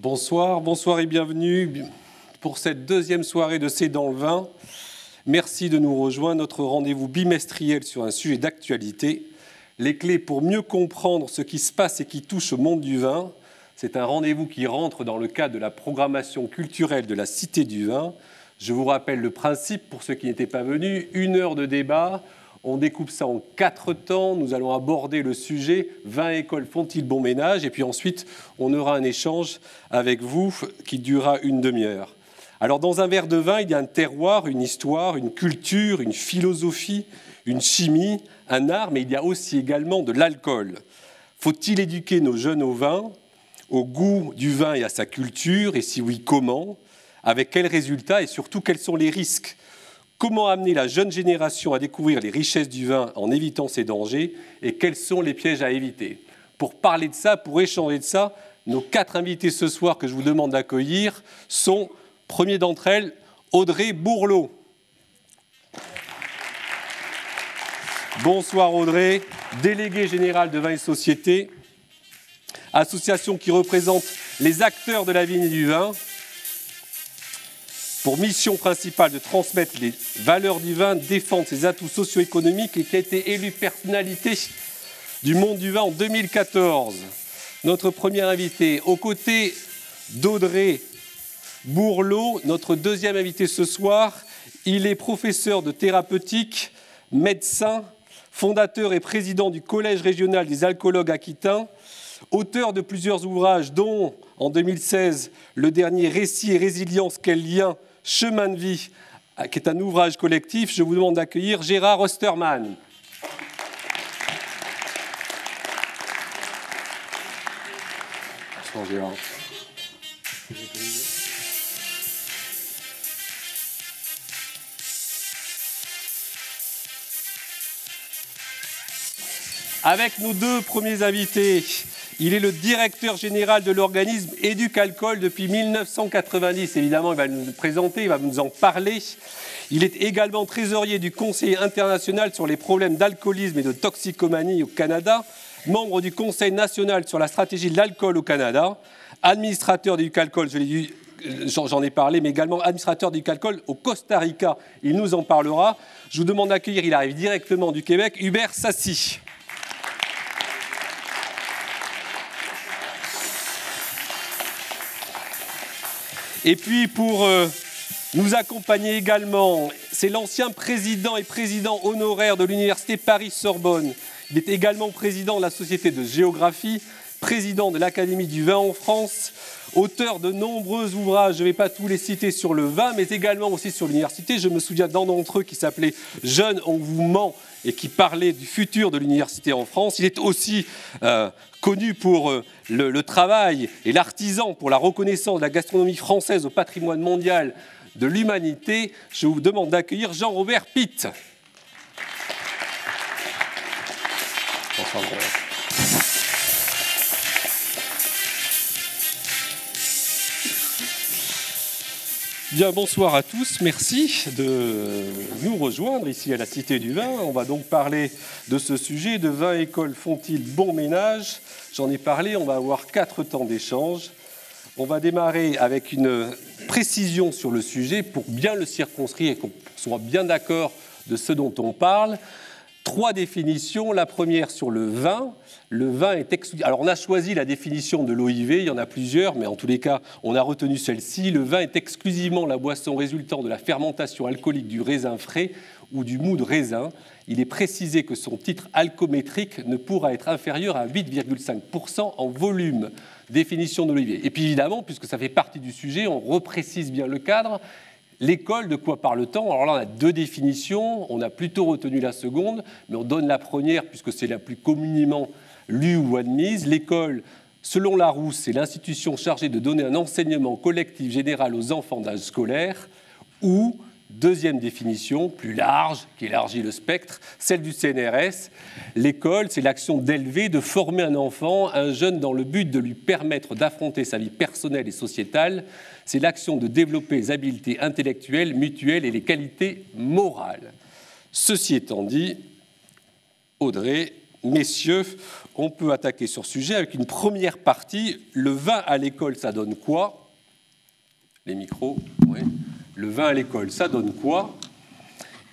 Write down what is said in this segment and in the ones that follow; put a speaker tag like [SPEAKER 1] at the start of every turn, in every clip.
[SPEAKER 1] Bonsoir, bonsoir et bienvenue pour cette deuxième soirée de C'est dans le vin. Merci de nous rejoindre, notre rendez-vous bimestriel sur un sujet d'actualité. Les clés pour mieux comprendre ce qui se passe et qui touche au monde du vin. C'est un rendez-vous qui rentre dans le cadre de la programmation culturelle de la Cité du Vin. Je vous rappelle le principe pour ceux qui n'étaient pas venus, une heure de débat on découpe ça en quatre temps. Nous allons aborder le sujet 20 écoles font-ils bon ménage? Et puis ensuite, on aura un échange avec vous qui durera une demi-heure. Alors, dans un verre de vin, il y a un terroir, une histoire, une culture, une philosophie, une chimie, un art, mais il y a aussi également de l'alcool. Faut-il éduquer nos jeunes au vin, au goût du vin et à sa culture? Et si oui, comment? Avec quels résultats? Et surtout, quels sont les risques Comment amener la jeune génération à découvrir les richesses du vin en évitant ses dangers et quels sont les pièges à éviter? Pour parler de ça, pour échanger de ça, nos quatre invités ce soir que je vous demande d'accueillir sont, premier d'entre elles, Audrey Bourlot. Bonsoir Audrey, déléguée générale de Vin et Société, association qui représente les acteurs de la vigne et du vin, pour mission principale de transmettre les valeurs du vin, défendre ses atouts socio-économiques et qui a été élu personnalité du monde du vin en 2014. Notre premier invité, aux côtés d'Audrey Bourlot, notre deuxième invité ce soir, il est professeur de thérapeutique, médecin, fondateur et président du Collège régional des alcoologues aquitains, auteur de plusieurs ouvrages, dont en 2016 le dernier Récit et résilience, quel lien Chemin de vie, qui est un ouvrage collectif, je vous demande d'accueillir Gérard Ostermann. Avec nos deux premiers invités, il est le directeur général de l'organisme Éducalcool depuis 1990. Évidemment, il va nous présenter, il va nous en parler. Il est également trésorier du Conseil international sur les problèmes d'alcoolisme et de toxicomanie au Canada, membre du Conseil national sur la stratégie de l'alcool au Canada, administrateur d'Éducalcool, j'en ai parlé, mais également administrateur d'Éducalcool au Costa Rica. Il nous en parlera. Je vous demande d'accueillir, il arrive directement du Québec, Hubert Sassi. Et puis pour euh, nous accompagner également, c'est l'ancien président et président honoraire de l'Université Paris-Sorbonne. Il est également président de la Société de géographie, président de l'Académie du vin en France, auteur de nombreux ouvrages, je ne vais pas tous les citer sur le vin, mais également aussi sur l'université. Je me souviens d'un d'entre eux qui s'appelait Jeune, on vous ment et qui parlait du futur de l'université en France. Il est aussi euh, connu pour euh, le, travail et l'artisan pour la reconnaissance de la gastronomie française au patrimoine mondial de l'humanité. Je vous demande d'accueillir Jean-Robert Pitt. Bien, bonsoir à tous. Merci de nous rejoindre ici à la Cité du Vin. On va donc parler de ce sujet de 20 écoles font-ils bon ménage? J'en ai parlé, on va avoir quatre temps d'échange. On va démarrer avec une précision sur le sujet pour bien le circonscrire et qu'on soit bien d'accord de ce dont on parle. Trois définitions. La première sur le vin. Le vin est. Alors, on a choisi la définition de l'OIV, il y en a plusieurs, mais en tous les cas, on a retenu celle-ci. Le vin est exclusivement la boisson résultant de la fermentation alcoolique du raisin frais ou du mou de raisin. Il est précisé que son titre alcométrique ne pourra être inférieur à 8,5% en volume. Définition de l'OIV. Et puis évidemment, puisque ça fait partie du sujet, on reprécise bien le cadre. L'école, de quoi parle-t-on? Alors là, on a deux définitions. On a plutôt retenu la seconde, mais on donne la première puisque c'est la plus communément lue ou admise. L'école, selon Larousse, c'est l'institution chargée de donner un enseignement collectif général aux enfants d'âge scolaire ou Deuxième définition, plus large, qui élargit le spectre, celle du CNRS. L'école, c'est l'action d'élever, de former un enfant, un jeune, dans le but de lui permettre d'affronter sa vie personnelle et sociétale. C'est l'action de développer les habiletés intellectuelles, mutuelles et les qualités morales. Ceci étant dit, Audrey, messieurs, on peut attaquer sur ce sujet avec une première partie. Le vin à l'école, ça donne quoi? Les micros, oui. Le vin à l'école, ça donne quoi?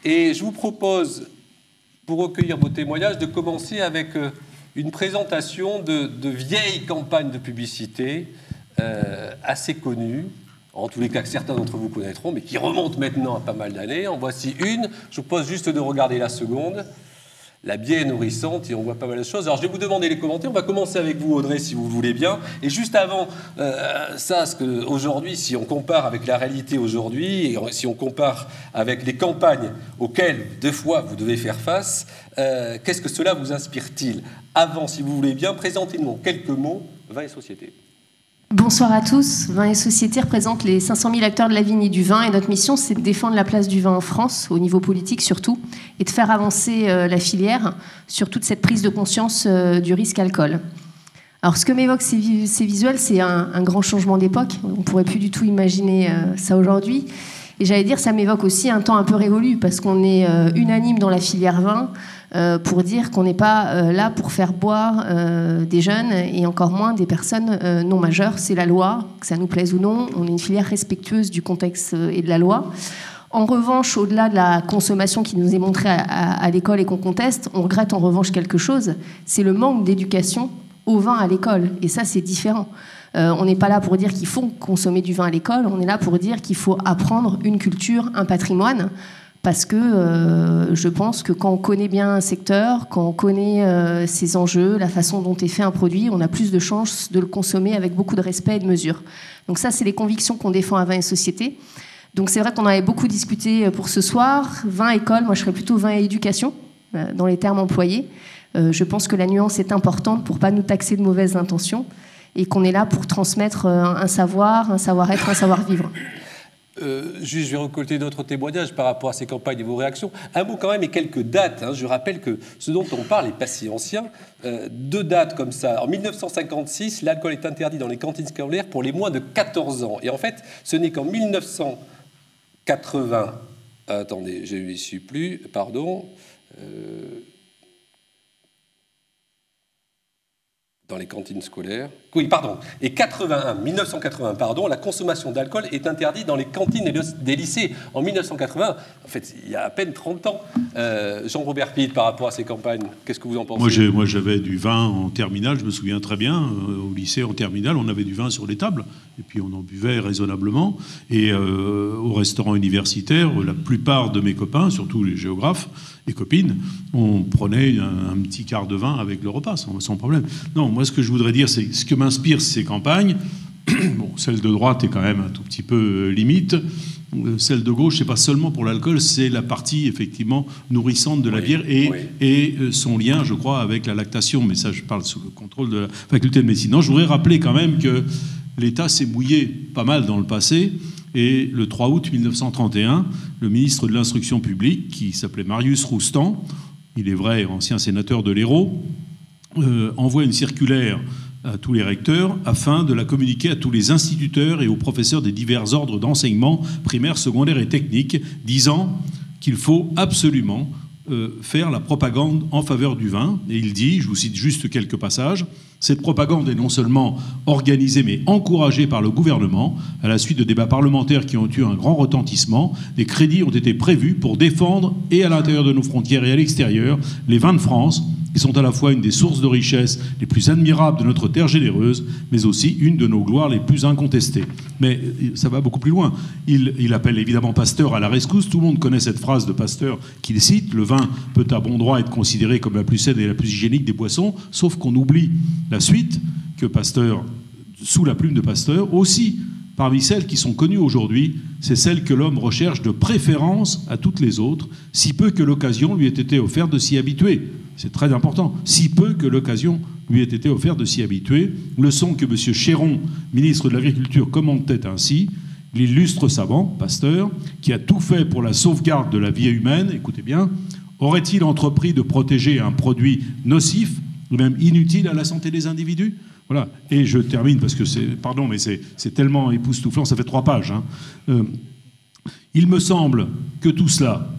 [SPEAKER 1] Et je vous propose, pour recueillir vos témoignages, de commencer avec euh, une présentation de, vieilles campagnes de publicité euh, assez connues, en tous les cas que certains d'entre vous connaîtront, mais qui remontent maintenant à pas mal d'années. En voici une. Je vous propose juste de regarder la seconde la bière nourrissante et on voit pas mal de choses. Alors je vais vous demander les commentaires. On va commencer avec vous, Audrey, si vous voulez bien. Et juste avant euh, ça, aujourd'hui, si on compare avec la réalité aujourd'hui et si on compare avec les campagnes auxquelles deux fois vous devez faire face, euh, qu'est-ce que cela vous inspire-t-il? Avant, si vous voulez bien, présentez-nous en quelques mots et société.
[SPEAKER 2] Bonsoir à tous. Vin et Société représente les 500 000 acteurs de la vigne et du vin et notre mission c'est de défendre la place du vin en France, au niveau politique surtout, et de faire avancer euh, la filière sur toute cette prise de conscience euh, du risque alcool. Alors ce que m'évoquent ces, visuels, c'est un, grand changement d'époque. On ne pourrait plus du tout imaginer euh, ça aujourd'hui. Et j'allais dire, ça m'évoque aussi un temps un peu révolu, parce qu'on est unanime dans la filière vin. Euh, pour dire qu'on n'est pas euh, là pour faire boire euh, des jeunes et encore moins des personnes non majeures. C'est la loi, que ça nous plaise ou non. On est une filière respectueuse du contexte et de la loi. En revanche, au-delà de la consommation qui nous est montrée à, l'école et qu'on conteste, on regrette en revanche quelque chose, c'est le manque d'éducation au vin à l'école. Et ça, c'est différent. on n'est pas là pour dire qu'il faut consommer du vin à l'école, on est là pour dire qu'il faut apprendre une culture, un patrimoine parce que euh, je pense que quand on connaît bien un secteur, quand on connaît euh, ses enjeux, la façon dont est fait un produit, on a plus de chances de le consommer avec beaucoup de respect et de mesure. Donc ça, c'est les convictions qu'on défend à Vin et Société. Donc c'est vrai qu'on avait beaucoup discuté euh, pour ce soir. Vin école, moi je serais plutôt vin et éducation dans les termes employés. je pense que la nuance est importante pour pas nous taxer de mauvaises intentions et qu'on est là pour transmettre un savoir, un savoir-être, un savoir-vivre.
[SPEAKER 1] Euh, juste, je vais récolter d'autres témoignages par rapport à ces campagnes et vos réactions. Un mot quand même et quelques dates. Hein. Je rappelle que ce dont on parle est pas si ancien. Euh, deux dates comme ça. En 1956, l'alcool est interdit dans les cantines scolaires pour les moins de 14 ans. Et en fait, ce n'est qu'en 1980. Attendez, je ne suis plus, pardon. Euh, dans les cantines scolaires. Oui, pardon. Et 81, 1980, pardon, la consommation d'alcool est interdite dans les cantines des lycées. En 1980, en fait, il y a à peine 30 ans. Euh, Jean-Robert Pitt, par rapport à ces campagnes, qu'est-ce que vous en pensez
[SPEAKER 3] Moi, j'avais du vin en terminale, je me souviens très bien. Euh, au lycée, en terminale, on avait du vin sur les tables. Et puis, on en buvait raisonnablement. Et euh, au restaurant universitaire, la plupart de mes copains, surtout les géographes, et copines, on prenait un, petit quart de vin avec le repas, sans, sans problème. Non, moi, ce que je voudrais dire, c'est ce que m'inspirent ces campagnes. bon, celle de droite est quand même un tout petit peu euh, limite. Euh, celle de gauche, c'est pas seulement pour l'alcool, c'est la partie effectivement nourrissante de la bière et, et, euh, son lien, je crois, avec la lactation. Mais ça, je parle sous le contrôle de la faculté de médecine. Non, je voudrais rappeler quand même que l'État s'est mouillé pas mal dans le passé et le 3 août 1931, le ministre de l'Instruction publique, qui s'appelait Marius Roustan, il est vrai ancien sénateur de l'Hérault, euh, envoie une circulaire à tous les recteurs afin de la communiquer à tous les instituteurs et aux professeurs des divers ordres d'enseignement primaire, secondaire et technique, disant qu'il faut absolument euh, faire la propagande en faveur du vin. Et il dit, je vous cite juste quelques passages, cette propagande est non seulement organisée mais encouragée par le gouvernement. À la suite de débats parlementaires qui ont eu un grand retentissement, des crédits ont été prévus pour défendre, et à l'intérieur de nos frontières et à l'extérieur, les vins de France qui sont à la fois une des sources de richesse les plus admirables de notre terre généreuse, mais aussi une de nos gloires les plus incontestées. Mais euh, ça va beaucoup plus loin. Il, appelle évidemment Pasteur à la rescousse. Tout le monde connaît cette phrase de Pasteur qu'il cite Le vin peut à bon droit être considéré comme la plus saine et la plus hygiénique des boissons, sauf qu'on oublie la suite que Pasteur, sous la plume de Pasteur, aussi Parmi celles qui sont connues aujourd'hui, c'est celle que l'homme recherche de préférence à toutes les autres, si peu que l'occasion lui ait été offerte de s'y habituer. C'est très important. Si peu que l'occasion lui ait été offerte de s'y habituer. Leçon que M. Chéron, ministre de l'Agriculture, commentait ainsi. L'illustre savant, pasteur, qui a tout fait pour la sauvegarde de la vie humaine, écoutez bien, aurait-il entrepris de protéger un produit nocif, ou même inutile à la santé des individus? Voilà. Et je termine parce que c'est, pardon, mais c'est tellement époustouflant, ça fait trois pages. Hein. Euh, il me semble que tout cela,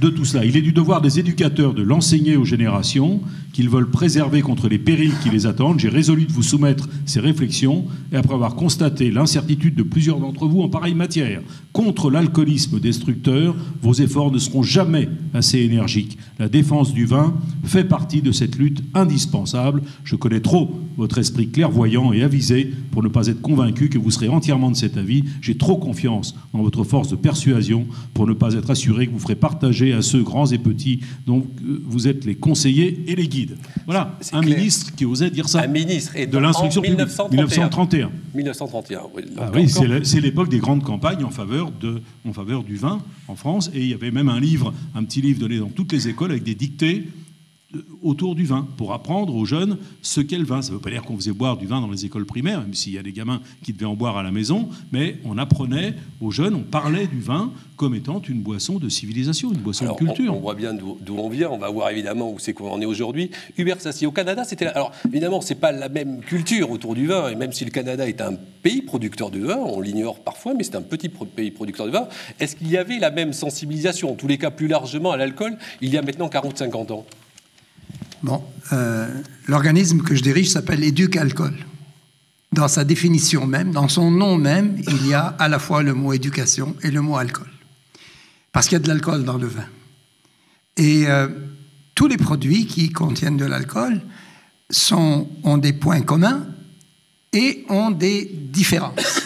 [SPEAKER 3] de tout cela. Il est du devoir des éducateurs de l'enseigner aux générations qu'ils veulent préserver contre les périls qui les attendent. J'ai résolu de vous soumettre ces réflexions et après avoir constaté l'incertitude de plusieurs d'entre vous en pareille matière contre l'alcoolisme destructeur, vos efforts ne seront jamais assez énergiques. La défense du vin fait partie de cette lutte indispensable. Je connais trop votre esprit clairvoyant et avisé pour ne pas être convaincu que vous serez entièrement de cet avis. J'ai trop confiance dans votre force de persuasion pour ne pas être assuré que vous ferez partager à ceux grands et petits dont euh, vous êtes les conseillers et les guides. Voilà, un ministre qui osait dire ça.
[SPEAKER 1] Un ministre
[SPEAKER 3] et de l'instruction publique. 1931.
[SPEAKER 1] 1931.
[SPEAKER 3] Oui, ah oui c'est l'époque des grandes campagnes en faveur, de, en faveur du vin en France. Et il y avait même un livre, un petit livre donné dans toutes les écoles avec des dictées autour du vin, pour apprendre aux jeunes ce qu'est le vin. Ça ne veut pas dire qu'on faisait boire du vin dans les écoles primaires, même s'il y a des gamins qui devaient en boire à la maison, mais on apprenait aux jeunes, on parlait du vin comme étant une boisson de civilisation, une boisson de culture.
[SPEAKER 1] On, voit bien d'où on vient, on va voir évidemment où c'est qu'on en est aujourd'hui. Hubert Sassi, au Canada, c'était... Alors évidemment, c'est pas la même culture autour du vin, et même si le Canada est un pays producteur de vin, on l'ignore parfois, mais c'est un petit pays producteur de vin, est-ce qu'il y avait la même sensibilisation, en tous les cas plus largement à l'alcool, il y a maintenant 40-50 ans
[SPEAKER 4] Bon, euh, l'organisme que je dirige s'appelle Éduc Alcool. Dans sa définition même, dans son nom même, il y a à la fois le mot éducation et le mot alcool. Parce qu'il y a de l'alcool dans le vin. Et euh, tous les produits qui contiennent de l'alcool ont des points communs et ont des différences.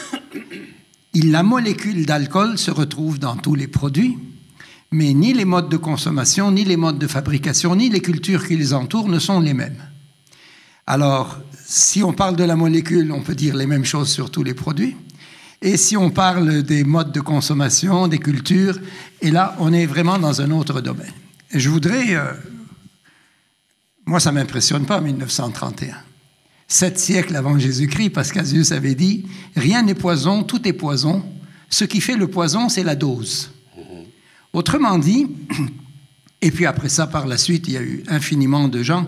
[SPEAKER 4] la molécule d'alcool se retrouve dans tous les produits, mais ni les modes de consommation, ni les modes de fabrication, ni les cultures qui les entourent ne sont les mêmes. Alors, si on parle de la molécule, on peut dire les mêmes choses sur tous les produits. Et si on parle des modes de consommation, des cultures, et là, on est vraiment dans un autre domaine. Je voudrais... Euh, moi, ça ne m'impressionne pas, 1931. Sept siècles avant Jésus-Christ, Pascasius avait dit, rien n'est poison, tout est poison. Ce qui fait le poison, c'est la dose. Autrement dit, et puis après ça, par la suite, il y a eu infiniment de gens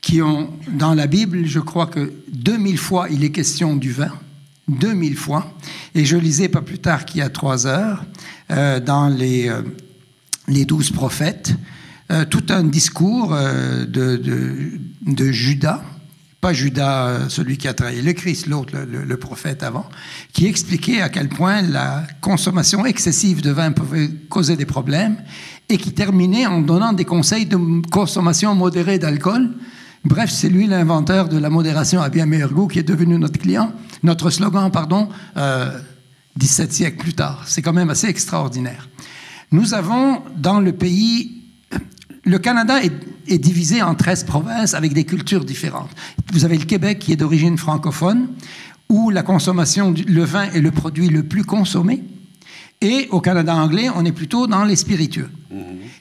[SPEAKER 4] qui ont, dans la Bible, je crois que 2000 fois, il est question du vin. 2000 fois. Et je lisais pas plus tard qu'il y a trois heures, euh, dans les, euh, les douze prophètes, euh, tout un discours de Judas, Judas, euh, celui qui a trahi le Christ, l'autre, le, prophète avant, qui expliquait à quel point la consommation excessive de vin pouvait causer des problèmes et qui terminait en donnant des conseils de consommation modérée d'alcool. Bref, c'est lui l'inventeur de la modération à bien meilleur goût qui est devenu notre client, notre slogan, pardon, 17 euh, siècles plus tard. C'est quand même assez extraordinaire. Nous avons dans le pays le Canada est, divisé en 13 provinces avec des cultures différentes. Vous avez le Québec qui est d'origine francophone, où la consommation, du, le vin est le produit le plus consommé. Et au Canada anglais, on est plutôt dans les spiritueux. Mm-hmm.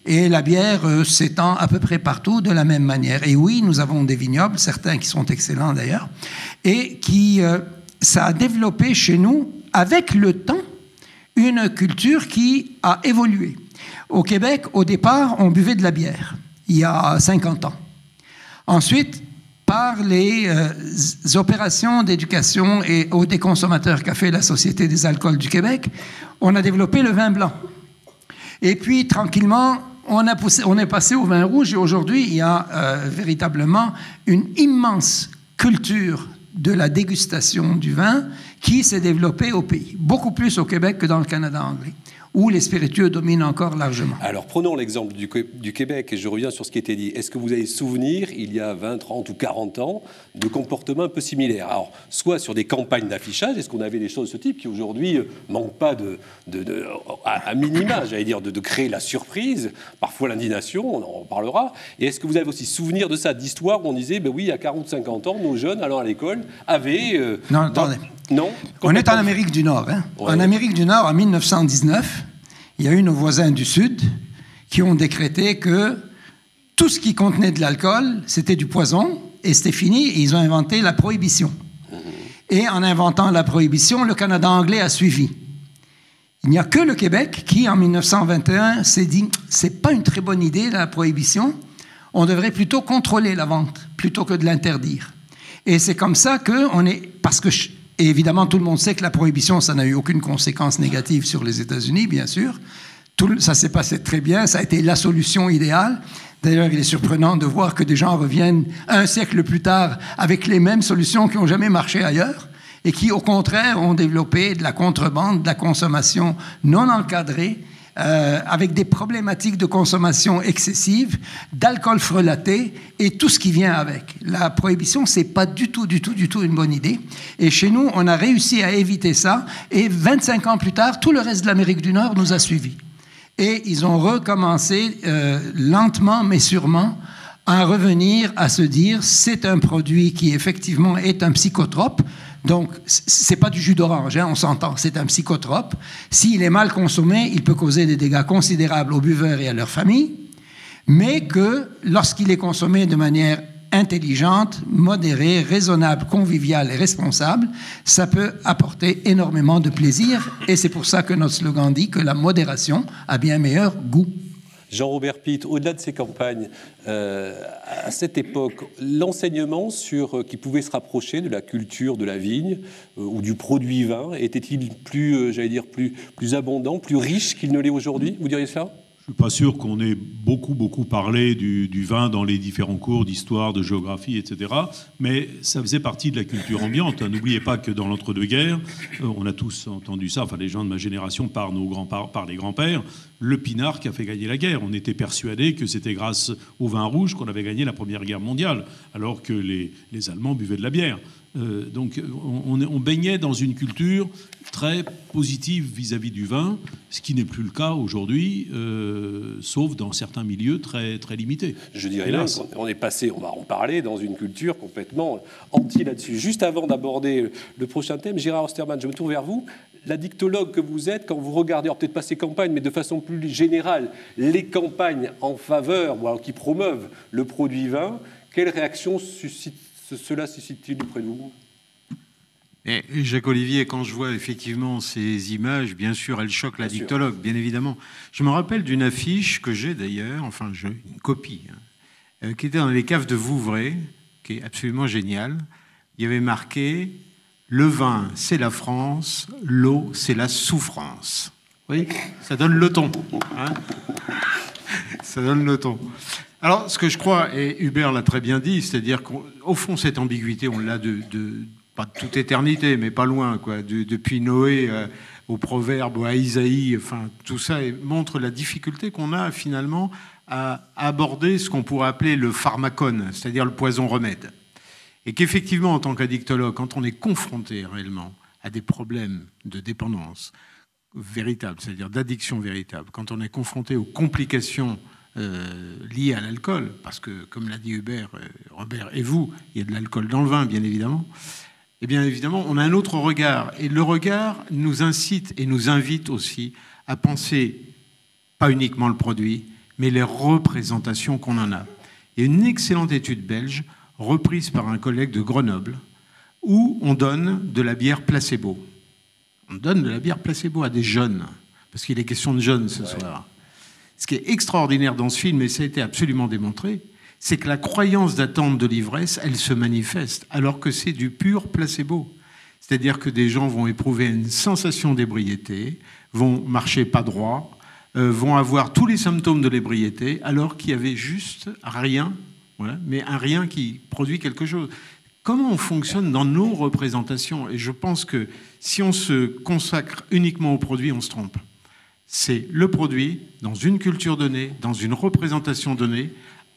[SPEAKER 4] Et la bière euh, s'étend à peu près partout de la même manière. Et oui, nous avons des vignobles, certains qui sont excellents d'ailleurs, et qui, euh, ça a développé chez nous, avec le temps, une culture qui a évolué. Au Québec, au départ, on buvait de la bière, il y a 50 ans. Ensuite, par les euh, opérations d'éducation et aux des consommateurs qu'a fait la Société des alcools du Québec, on a développé le vin blanc. Et puis, tranquillement, on, a on est passé au vin rouge et aujourd'hui, il y a euh, véritablement une immense culture de la dégustation du vin qui s'est développée au pays, beaucoup plus au Québec que dans le Canada anglais où les spiritueux dominent encore largement.
[SPEAKER 1] Alors prenons l'exemple du, Québec et je reviens sur ce qui était dit. Est-ce que vous avez souvenir, il y a 20, 30 ou 40 ans, de comportements un peu similaires? Alors, soit sur des campagnes d'affichage, est-ce qu'on avait des choses de ce type qui aujourd'hui ne euh, manquent pas de, à, minima, j'allais dire, de, créer la surprise, parfois l'indignation, on en parlera. Et est-ce que vous avez aussi souvenir de ça, d'histoire où on disait, ben oui, il y a 40 50 ans, nos jeunes allant à l'école avaient...
[SPEAKER 4] Euh, non, attendez. Non On est en Amérique du Nord. Hein? En Amérique du Nord, en 1919, il y a eu nos voisins du Sud qui ont décrété que tout ce qui contenait de l'alcool, c'était du poison et c'était fini. Et ils ont inventé la prohibition. Et en inventant la prohibition, le Canada anglais a suivi. Il n'y a que le Québec qui, en 1921, s'est dit c'est pas une très bonne idée la prohibition. On devrait plutôt contrôler la vente plutôt que de l'interdire. Et c'est comme ça que on est parce que et évidemment, tout le monde sait que la prohibition, ça n'a eu aucune conséquence négative sur les États-Unis, bien sûr. Tout, ça s'est passé très bien, ça a été la solution idéale. D'ailleurs, il est surprenant de voir que des gens reviennent un siècle plus tard avec les mêmes solutions qui n'ont jamais marché ailleurs et qui, au contraire, ont développé de la contrebande, de la consommation non encadrée, euh, avec des problématiques de consommation excessive, d'alcool frelaté et tout ce qui vient avec. La prohibition, c'est pas du tout, du tout, du tout une bonne idée. Et chez nous, on a réussi à éviter ça. Et 25 ans plus tard, tout le reste de l'Amérique du Nord nous a suivis. Et ils ont recommencé euh, lentement mais sûrement à revenir à se dire c'est un produit qui effectivement est un psychotrope, donc, c'est pas du jus d'orange, hein, on s'entend, c'est un psychotrope. S'il est mal consommé, il peut causer des dégâts considérables aux buveurs et à leur famille, mais que lorsqu'il est consommé de manière intelligente, modérée, raisonnable, conviviale et responsable, ça peut apporter énormément de plaisir. Et c'est pour ça que notre slogan dit que la modération a bien meilleur goût.
[SPEAKER 1] Jean-Robert Pitt, au-delà de ces campagnes, euh, à cette époque, l'enseignement sur euh, qui pouvait se rapprocher de la culture de la vigne euh, ou du produit vin était-il plus, j'allais dire, plus, abondant, plus riche qu'il ne l'est aujourd'hui? Vous diriez ça
[SPEAKER 3] je ne suis pas sûr qu'on ait beaucoup, beaucoup parlé du, vin dans les différents cours d'histoire, de géographie, etc. Mais ça faisait partie de la culture ambiante. N'oubliez pas que dans l'entre-deux-guerres, euh, on a tous entendu ça, enfin les gens de ma génération par, nos grands, par les grands-pères, le pinard qui a fait gagner la guerre. On était persuadé que c'était grâce au vin rouge qu'on avait gagné la Première Guerre mondiale, alors que les Allemands buvaient de la bière. Euh, donc on, baignait dans une culture très positive vis-à-vis du vin, ce qui n'est plus le cas aujourd'hui, euh, sauf dans certains milieux très, très limités.
[SPEAKER 1] Je dirais là, on est passé, on va en parler, dans une culture complètement anti là-dessus. Juste avant d'aborder le prochain thème, Gérard Osterman, je me tourne vers vous. La dictologue que vous êtes, quand vous regardez, peut-être pas ces campagnes, mais de façon plus générale, les campagnes en faveur, ou qui promeuvent le produit vin, quelle réaction suscite cela suscite-t-il près de vous
[SPEAKER 5] et Jacques Olivier, quand je vois effectivement ces images, bien sûr, elles choquent la dictologue, bien évidemment. Je me rappelle d'une affiche que j'ai d'ailleurs, enfin, une copie, hein, euh, qui était dans les caves de Vouvray, qui est absolument géniale. Il y avait marqué Le vin, c'est la France, l'eau, c'est la souffrance. Vous voyez Ça donne le ton. Hein ça donne le ton. Alors, ce que je crois, et Hubert l'a très bien dit, c'est-à-dire qu'au fond, cette ambiguïté, on l'a de, pas de toute éternité, mais pas loin, quoi. depuis Noé euh, au Proverbe, à Isaïe, enfin, tout ça montre la difficulté qu'on a finalement à aborder ce qu'on pourrait appeler le pharmacone, c'est-à-dire le poison remède. Et qu'effectivement, en tant qu'addictologue, quand on est confronté réellement à des problèmes de dépendance véritable, c'est-à-dire d'addiction véritable, quand on est confronté aux complications euh, liées à l'alcool, parce que, comme l'a dit Hubert, euh, Robert et vous, il y a de l'alcool dans le vin, bien évidemment, et eh bien évidemment, on a un autre regard. Et le regard nous incite et nous invite aussi à penser pas uniquement le produit, mais les représentations qu'on en a. Il y a une excellente étude belge, reprise par un collègue de Grenoble, où on donne de la bière placebo. On donne de la bière placebo à des jeunes, parce qu'il est question de jeunes ce soir. Ce qui est extraordinaire dans ce film, et ça a été absolument démontré, c'est que la croyance d'attente de l'ivresse, elle se manifeste, alors que c'est du pur placebo. C'est-à-dire que des gens vont éprouver une sensation d'ébriété, vont marcher pas droit, euh, vont avoir tous les symptômes de l'ébriété, alors qu'il y avait juste rien, mais un rien qui produit quelque chose. Comment on fonctionne dans nos représentations? Et je pense que si on se consacre uniquement au produit, on se trompe c'est le produit dans une culture donnée, dans une représentation donnée,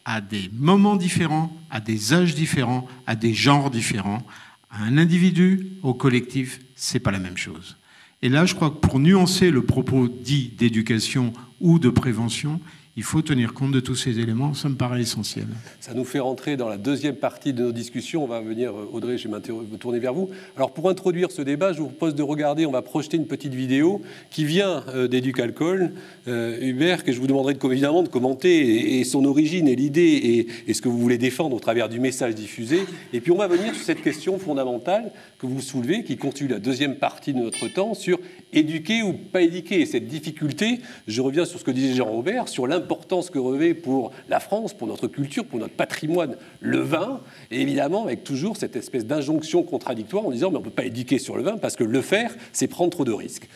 [SPEAKER 5] à des moments différents, à des âges différents, à des genres différents. À un individu, au collectif, c'est pas la même chose. Et là, je crois que pour nuancer le propos dit d'éducation ou de prévention, il faut tenir compte de tous ces éléments, ça me paraît essentiel.
[SPEAKER 1] Ça nous fait rentrer dans la deuxième partie de nos discussions. On va venir, euh, Audrey, je vais me tourner vers vous. Alors pour introduire ce débat, je vous propose de regarder, on va projeter une petite vidéo qui vient euh, d'Educalcool, euh, Hubert, que je vous demanderai évidemment de commenter et, son origine et l'idée et, ce que vous voulez défendre au travers du message diffusé. Et puis on va venir sur cette question fondamentale que vous soulevez, qui constitue la deuxième partie de notre temps, sur éduquer ou pas éduquer. Et cette difficulté, je reviens sur ce que disait Jean-Robert, sur l'importance que revêt pour la France, pour notre culture, pour notre patrimoine, le vin, et évidemment avec toujours cette espèce d'injonction contradictoire en disant mais on ne peut pas éduquer sur le vin parce que le faire, c'est prendre trop de risques.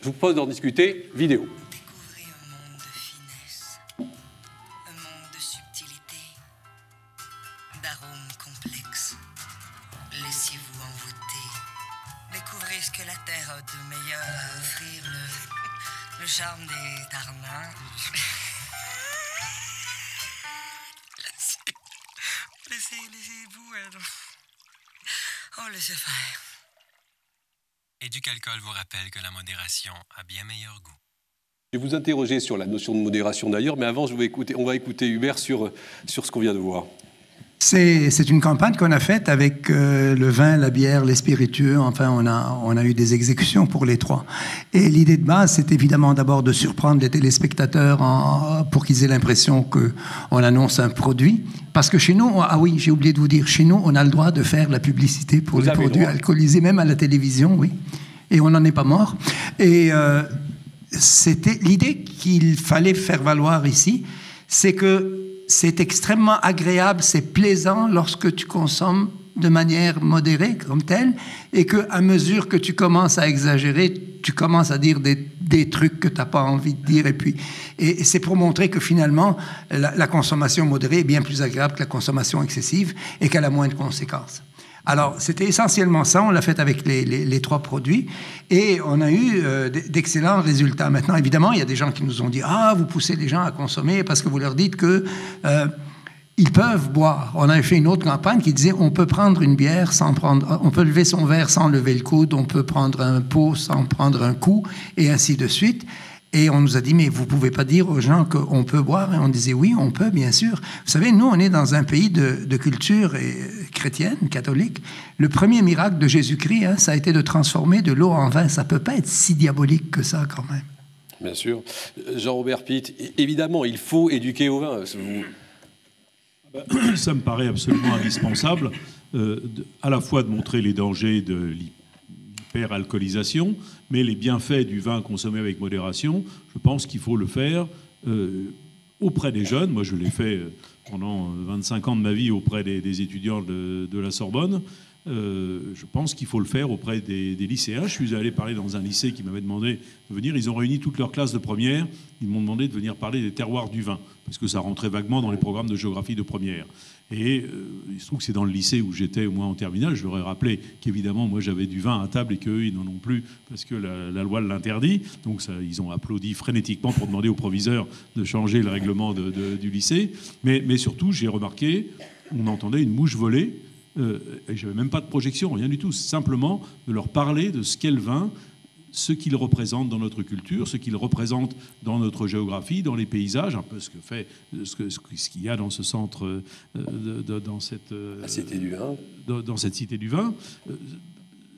[SPEAKER 1] Je vous propose d'en discuter vidéo.
[SPEAKER 6] Le, charme des Tarnins. laissez, laissez, laissez-vous. alors. Oh, laissez faire.
[SPEAKER 7] Éducalcool vous rappelle que la modération a bien meilleur goût.
[SPEAKER 1] Je vais vous interroger sur la notion de modération d'ailleurs, mais avant, je vais écouter, on va écouter Hubert sur, sur ce qu'on vient de voir.
[SPEAKER 4] C'est une campagne qu'on a faite avec euh, le vin, la bière, les spiritueux. Enfin, on a, on a eu des exécutions pour les trois. Et l'idée de base, c'est évidemment d'abord de surprendre les téléspectateurs en- pour qu'ils aient l'impression qu'on annonce un produit. Parce que chez nous, ah oui, j'ai oublié de vous dire, chez nous, on a le droit de faire la publicité pour
[SPEAKER 1] Vous
[SPEAKER 4] les produits
[SPEAKER 1] droit.
[SPEAKER 4] alcoolisés, même à la télévision, oui. Et on n'en est pas mort. Et euh, c'était l'idée qu'il fallait faire valoir ici, c'est que c'est extrêmement agréable, c'est plaisant lorsque tu consommes de manière modérée comme telle, et que à mesure que tu commences à exagérer, tu commences à dire des, des trucs que tu n'as pas envie de dire, et puis et, c'est pour montrer que finalement la, la consommation modérée est bien plus agréable que la consommation excessive et qu'elle a moins de conséquences. Alors, c'était essentiellement ça. On l'a fait avec les, trois produits et on a eu euh, d'excellents résultats. Maintenant, évidemment, il y a des gens qui nous ont dit Ah, vous poussez les gens à consommer parce que vous leur dites que. euh, ils peuvent boire. On avait fait une autre campagne qui disait on peut prendre une bière sans prendre, on peut lever son verre sans lever le coude, on peut prendre un pot sans prendre un coup, et ainsi de suite. Et on nous a dit mais vous pouvez pas dire aux gens qu'on peut boire? Et on disait oui, on peut bien sûr. Vous savez, nous on est dans un pays de, de culture et- chrétienne, catholique. Le premier miracle de Jésus-Christ, hein, ça a été de transformer de l'eau en vin. Ça peut pas être si diabolique que ça quand même.
[SPEAKER 1] Bien sûr. Euh, Jean-Robert Pitt, évidemment, il faut éduquer au vin.
[SPEAKER 3] Ça me paraît absolument indispensable, euh, de- à la fois de montrer les dangers de l'hyperalcoolisation, mais les bienfaits du vin consommé avec modération. Je pense qu'il faut le faire euh, auprès des jeunes. Moi, je l'ai fait euh, pendant euh, 25 ans de ma vie auprès des, étudiants de, la Sorbonne. Euh, je pense qu'il faut le faire auprès des, des lycéens. Je suis allé parler dans un lycée qui m'avait demandé de venir. Ils ont réuni toute leur classe de première. Ils m'ont demandé de venir parler des terroirs du vin, parce que ça rentrait vaguement dans les programmes de géographie de première. Et euh, il se trouve que c'est dans le lycée où j'étais, au moins en terminale. Je leur ai rappelé qu'évidemment, moi, j'avais du vin à table et qu'eux, ils n'en ont plus parce que la, loi l'interdit. Donc, ils ont applaudi frénétiquement pour demander au proviseur de changer le règlement du lycée. Mais, mais surtout, j'ai remarqué, on entendait une mouche voler. Euh, et j'avais même pas de projection, rien du tout. Simplement de leur parler de ce qu'est le vin, ce qu'il représente dans notre culture, ce qu'il représente dans notre géographie, dans les paysages, un peu ce que fait, ce qu'il y a dans ce centre, dans cette
[SPEAKER 1] La Cité du Vin.
[SPEAKER 3] dans, cette cité du vin,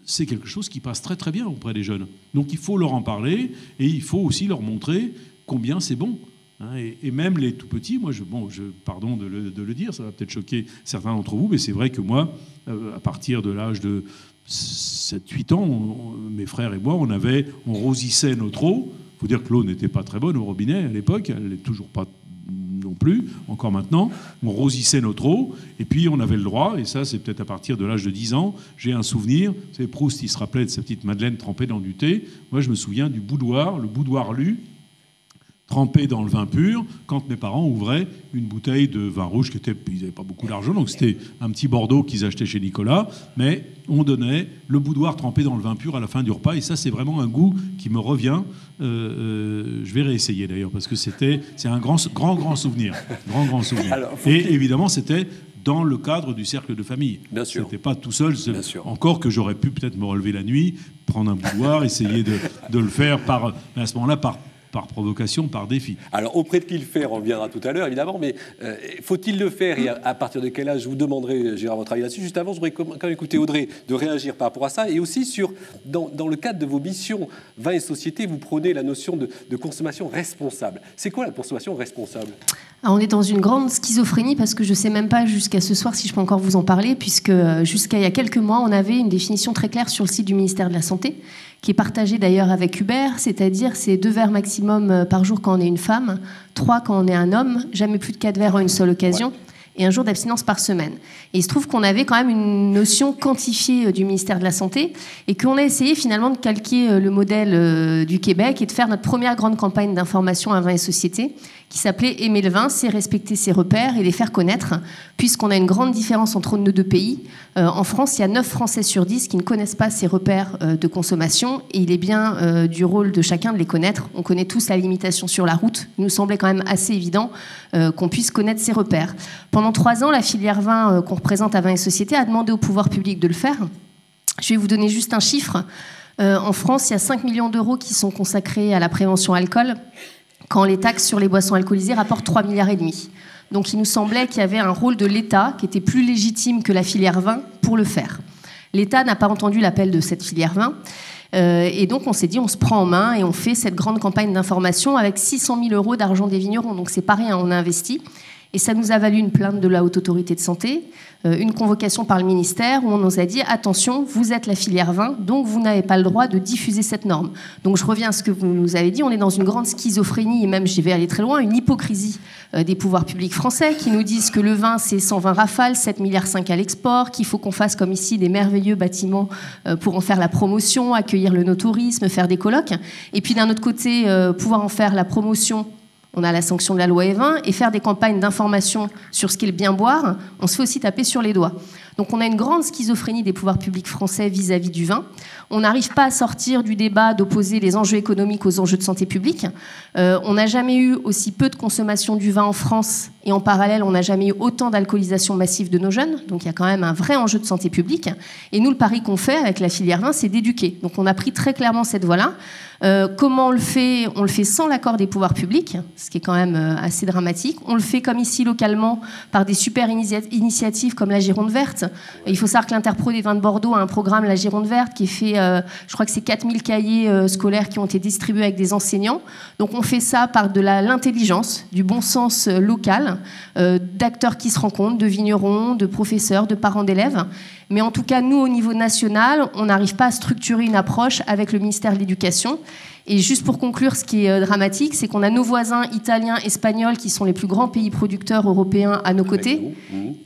[SPEAKER 3] c'est quelque chose qui passe très très bien auprès des jeunes. Donc il faut leur en parler et il faut aussi leur montrer combien c'est bon. hein. et, et même les tout petits, moi, je, bon, je, pardon de le, de le dire, ça va peut-être choquer certains d'entre vous, mais c'est vrai que moi, euh, à partir de l'âge de 7-8 ans, mes frères et moi, on avait, on rosissait notre eau. Il faut dire que l'eau n'était pas très bonne au robinet à l'époque, elle n'est toujours pas non plus, encore maintenant. On rosissait notre eau, et puis on avait le droit, et ça c'est peut-être à partir de l'âge de 10 ans, j'ai un souvenir, c'est Proust, il se rappelait de sa petite Madeleine trempée dans du thé. Moi je me souviens du boudoir, le boudoir lu, trempé dans le vin pur, quand mes parents ouvraient une bouteille de vin rouge, qui était, ils n'avaient pas beaucoup d'argent, donc c'était un petit Bordeaux qu'ils achetaient chez Nicolas, mais on donnait le boudoir trempé dans le vin pur à la fin du repas, et ça c'est vraiment un goût qui me revient. Euh, euh, je vais réessayer d'ailleurs, parce que c'était, c'est un grand, grand, grand souvenir, grand, grand souvenir.
[SPEAKER 1] Alors,
[SPEAKER 3] et évidemment c'était dans le cadre du cercle de famille.
[SPEAKER 1] Bien sûr.
[SPEAKER 3] C'était pas tout seul.
[SPEAKER 1] Bien sûr.
[SPEAKER 3] Encore que j'aurais pu peut-être me relever la nuit, prendre un boudoir, essayer de, de le faire par, à ce moment-là par, par provocation, par défi.
[SPEAKER 1] Alors, auprès de qui le faire, on reviendra tout à l'heure, évidemment, mais euh, faut-il le faire? Et à, à partir de quel âge? Je vous demanderai, Gérard, votre avis là-dessus. Juste avant, je voudrais quand même écouter Audrey de réagir par rapport à ça et aussi sur, dans, dans le cadre de vos missions vin et société, vous prenez la notion de, de consommation responsable. C'est quoi la consommation responsable?
[SPEAKER 2] Ah, on est dans une grande schizophrénie parce que je ne sais même pas jusqu'à ce soir si je peux encore vous en parler, puisque euh, jusqu'à il y a quelques mois, on avait une définition très claire sur le site du ministère de la Santé, qui est partagée d'ailleurs avec Hubert, c'est-à-dire c'est deux verres maximum euh, par jour quand on est une femme, trois quand on est un homme, jamais plus de quatre verres en une seule occasion. Et un jour d'abstinence par semaine. Et il se trouve qu'on avait quand même une notion quantifiée euh, du ministère de la Santé et qu'on a essayé finalement de calquer euh, le modèle du Québec et de faire notre première grande campagne d'information à vin et société qui s'appelait Aimer le vin, c'est respecter ses repères et les faire connaître, puisqu'on a une grande différence entre nos deux pays. Euh, en France, il y a 9 Français sur 10 qui ne connaissent pas ces repères euh, de consommation, et il est bien euh, du rôle de chacun de les connaître. On connaît tous la limitation sur la route. Il nous semblait quand même assez évident qu'on puisse connaître ces repères. Pendant trois ans, la filière vin qu'on représente à Vin et Société a demandé au pouvoir public de le faire. Je vais vous donner juste un chiffre. en France, il y a 5 millions d'euros qui sont consacrés à la prévention alcool quand les taxes sur les boissons alcoolisées rapportent 3 milliards et demi. Donc il nous semblait qu'il y avait un rôle de l'État qui était plus légitime que la filière vin pour le faire. L'État n'a pas entendu l'appel de cette filière vin. Euh, et donc on s'est dit, on se prend en main et on fait cette grande campagne d'information avec 600 000 euros d'argent des vignerons. Donc c'est pas rien, on a investi. Et ça nous a valu une plainte de la Haute Autorité de Santé, euh, une convocation par le ministère où on nous a dit attention, vous êtes la filière vin, donc vous n'avez pas le droit de diffuser cette norme. Donc je reviens à ce que vous nous avez dit, on est dans une grande schizophrénie et même, j'y vais aller très loin, une hypocrisie euh, des pouvoirs publics français qui nous disent que le vin c'est 120 rafales, 7 milliards 5 à l'export, qu'il faut qu'on fasse comme ici des merveilleux bâtiments euh, pour en faire la promotion, accueillir le notourisme, faire des colloques, et puis d'un autre côté pouvoir en faire la promotion on a la sanction de la loi E20, et faire des campagnes d'information sur ce qu'est le bien boire, on se fait aussi taper sur les doigts. Donc on a une grande schizophrénie des pouvoirs publics français vis-à-vis du vin. On n'arrive pas à sortir du débat d'opposer les enjeux économiques aux enjeux de santé publique. Euh, on n'a jamais eu aussi peu de consommation du vin en France et en parallèle, on n'a jamais eu autant d'alcoolisation massive de nos jeunes. Donc il y a quand même un vrai enjeu de santé publique. Et nous, le pari qu'on fait avec la filière vin, c'est d'éduquer. Donc on a pris très clairement cette voie-là. Euh, comment on le fait On le fait sans l'accord des pouvoirs publics, ce qui est quand même euh, assez dramatique. On le fait comme ici localement par des super initiatives comme la Gironde verte. il faut savoir que l'Interpro des vins de Bordeaux a un programme, la Gironde verte, qui fait, euh, je crois que c'est 4000 cahiers scolaires qui ont été distribués avec des enseignants. Donc on fait ça par de l'intelligence, du bon sens local, d'acteurs qui se rencontrent, de vignerons, de professeurs, de parents d'élèves. Mais en tout cas, nous, au niveau national, on n'arrive pas à structurer une approche avec le ministère de l'Éducation. Et juste pour conclure, ce qui est euh, dramatique, c'est qu'on a nos voisins italiens, espagnols, qui sont les plus grands pays producteurs européens à nos côtés,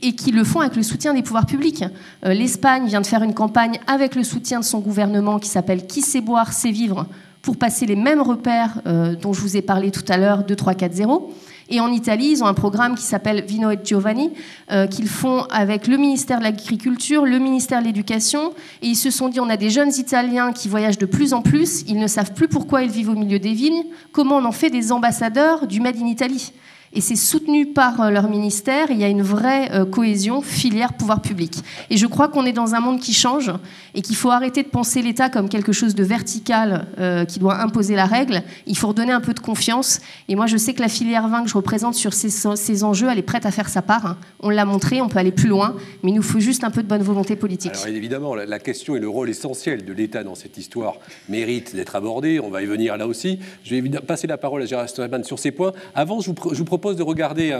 [SPEAKER 2] et qui le font avec le soutien des pouvoirs publics. Euh, L'Espagne vient de faire une campagne avec le soutien de son gouvernement qui s'appelle Qui sait boire, sait vivre, pour passer les mêmes repères euh, dont je vous ai parlé tout à l'heure, 2, 3, 4, 0. Et en Italie, ils ont un programme qui s'appelle Vino et Giovanni, euh, qu'ils font avec le ministère de l'Agriculture, le ministère de l'Éducation. Et ils se sont dit, on a des jeunes Italiens qui voyagent de plus en plus, ils ne savent plus pourquoi ils vivent au milieu des vignes, comment on en fait des ambassadeurs du Made in Italy? Et c'est soutenu par euh, leur ministère. il y a une vraie euh, cohésion filière pouvoir public. Et je crois qu'on est dans un monde qui change et qu'il faut arrêter de penser l'État comme quelque chose de vertical euh, qui doit imposer la règle. Il faut redonner un peu de confiance. Et moi, je sais que la filière vin que je représente sur ces, ces enjeux, elle est prête à faire sa part. On l'a montré, on peut aller plus loin, mais il nous faut juste un peu de bonne volonté politique.
[SPEAKER 1] Alors évidemment, la question et le rôle essentiel de l'État dans cette histoire mérite d'être abordé. On va y venir là aussi. Je vais passer la parole à Gérard Stoneman sur ces points. Avant, je vous propose propose de regarder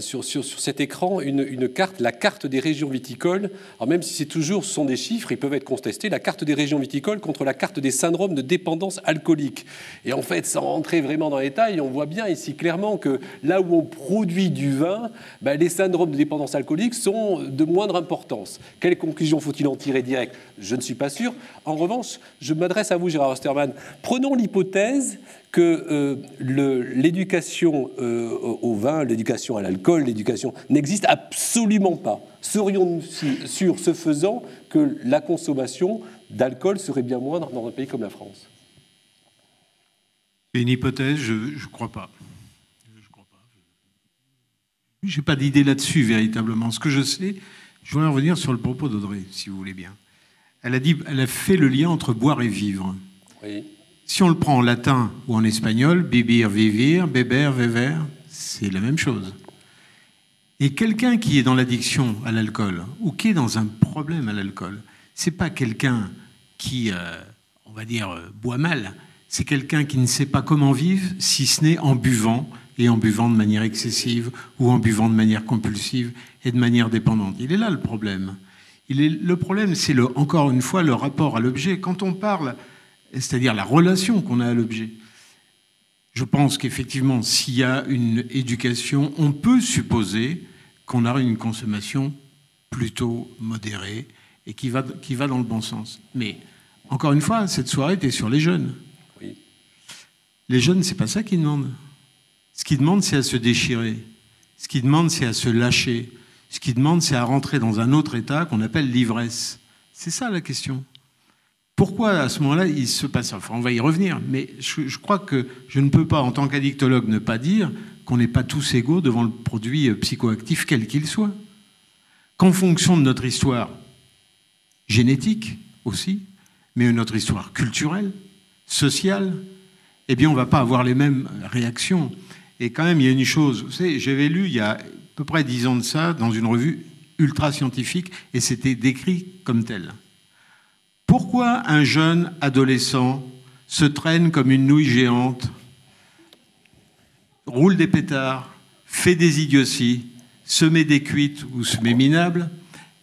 [SPEAKER 1] sur, sur, cet écran une, carte, la carte des régions viticoles. Alors même si c'est toujours, ce sont des chiffres, ils peuvent être contestés, la carte des régions viticoles contre la carte des syndromes de dépendance alcoolique. Et en fait, sans rentrer vraiment dans les détails, on voit bien ici clairement que là où on produit du vin, ben, les syndromes de dépendance alcoolique sont de moindre importance. Quelles conclusions faut-il en tirer direct? Je ne suis pas sûr. En revanche, je m'adresse à vous, Gérard Osterman. Prenons l'hypothèse que euh, l'éducation euh, au vin, l'éducation à l'alcool, l'éducation n'existe absolument pas. Serions-nous sûrs, ce faisant, que la consommation d'alcool serait bien moindre dans un pays comme la France?
[SPEAKER 5] Une hypothèse, je ne crois pas. Je n'ai pas d'idée là-dessus véritablement. Ce que je sais, je voudrais revenir sur le propos d'Audrey, si vous voulez bien. Elle a, dit, elle a fait le lien entre boire et vivre.
[SPEAKER 1] Oui.
[SPEAKER 5] Si on le prend en latin ou en espagnol, bibir, vivir, beber, vever, c'est la même chose. Et quelqu'un qui est dans l'addiction à l'alcool ou qui est dans un problème à l'alcool, c'est pas quelqu'un qui, euh, on va dire, euh, boit mal. C'est quelqu'un qui ne sait pas comment vivre, si ce n'est en buvant et en buvant de manière excessive ou en buvant de manière compulsive et de manière dépendante. Il est là le problème. Il le problème, c'est encore une fois le rapport à l'objet. Quand on parle c'est-à-dire la relation qu'on a à l'objet. Je pense qu'effectivement, s'il y a une éducation, on peut supposer qu'on aura une consommation plutôt modérée et qui va, qui va dans le bon sens. Mais encore une fois, cette soirée était sur les jeunes. Les jeunes, c'est pas ça qu'ils demandent. Ce qu'il demande, c'est à se déchirer. Ce qu'il demande, c'est à se lâcher. Ce qu'il demande, c'est à rentrer dans un autre état qu'on appelle l'ivresse. C'est ça la question. Pourquoi à ce moment-là il se passe Enfin, on va y revenir, mais je, crois que je ne peux pas, en tant qu'addictologue, ne pas dire qu'on n'est pas tous égaux devant le produit euh, psychoactif, quel qu'il soit. Qu'en fonction de notre histoire génétique aussi, mais notre histoire culturelle, sociale, eh bien, on ne va pas avoir les mêmes réactions. Et quand même, il y a une chose, vous savez, j'avais lu il y a à peu près dix ans de ça dans une revue ultra scientifique, et c'était décrit comme tel. Pourquoi un jeune adolescent se traîne comme une nouille géante, roule des pétards, fait des idioties, se met des cuites ou se met minable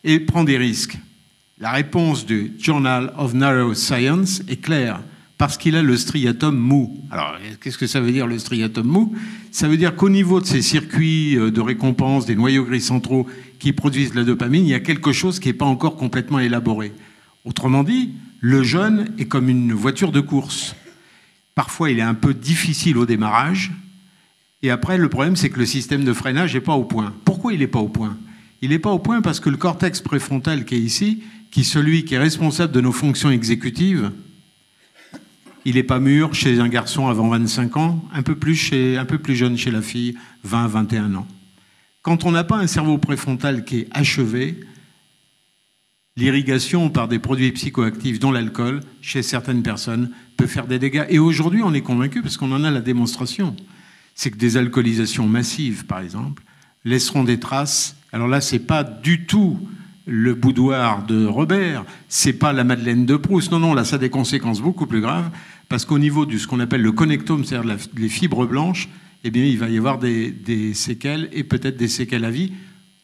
[SPEAKER 5] et prend des risques? La réponse du Journal of Neuroscience est claire parce qu'il a le striatum mou. Alors, qu'est-ce que ça veut dire le striatum mou? Ça veut dire qu'au niveau de ces circuits euh, de récompense, des noyaux gris centraux qui produisent la dopamine, il y a quelque chose qui n'est pas encore complètement élaboré. Autrement dit, le jeune est comme une voiture de course. Parfois, il est un peu difficile au démarrage. Et après, le problème, c'est que le système de freinage n'est pas au point. Pourquoi il n'est pas au point? Il n'est pas au point parce que le cortex préfrontal qui est ici, qui est celui qui est responsable de nos fonctions exécutives, il n'est pas mûr chez un garçon avant 25 ans, un peu plus, jeune chez la fille, 20, 21 ans. Quand on n'a pas un cerveau préfrontal qui est achevé, l'irrigation par des produits psychoactifs, dont l'alcool, chez certaines personnes, peut faire des dégâts. Et aujourd'hui, on est convaincu, parce qu'on en a la démonstration, c'est que des alcoolisations massives, par exemple, laisseront des traces. Alors là, c'est pas du tout le boudoir de Robert, c'est pas la Madeleine de Proust. Non, non, là, ça a des conséquences beaucoup plus graves, parce qu'au niveau de ce qu'on appelle le connectome, c'est-à-dire les fibres blanches, eh bien, il va y avoir des, des séquelles et peut-être des séquelles à vie,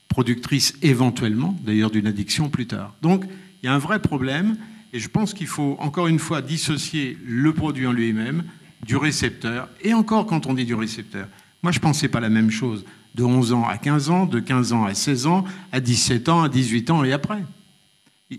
[SPEAKER 5] productrices éventuellement, d'ailleurs, d'une addiction plus tard. Donc, il y a un vrai problème, et je pense qu'il faut encore une fois dissocier le produit en lui-même du récepteur, et encore quand on dit du récepteur. Moi, je pensais pas la même chose de 11 ans à 15 ans, de 15 ans à 16 ans, à 17 ans, à 18 ans et après.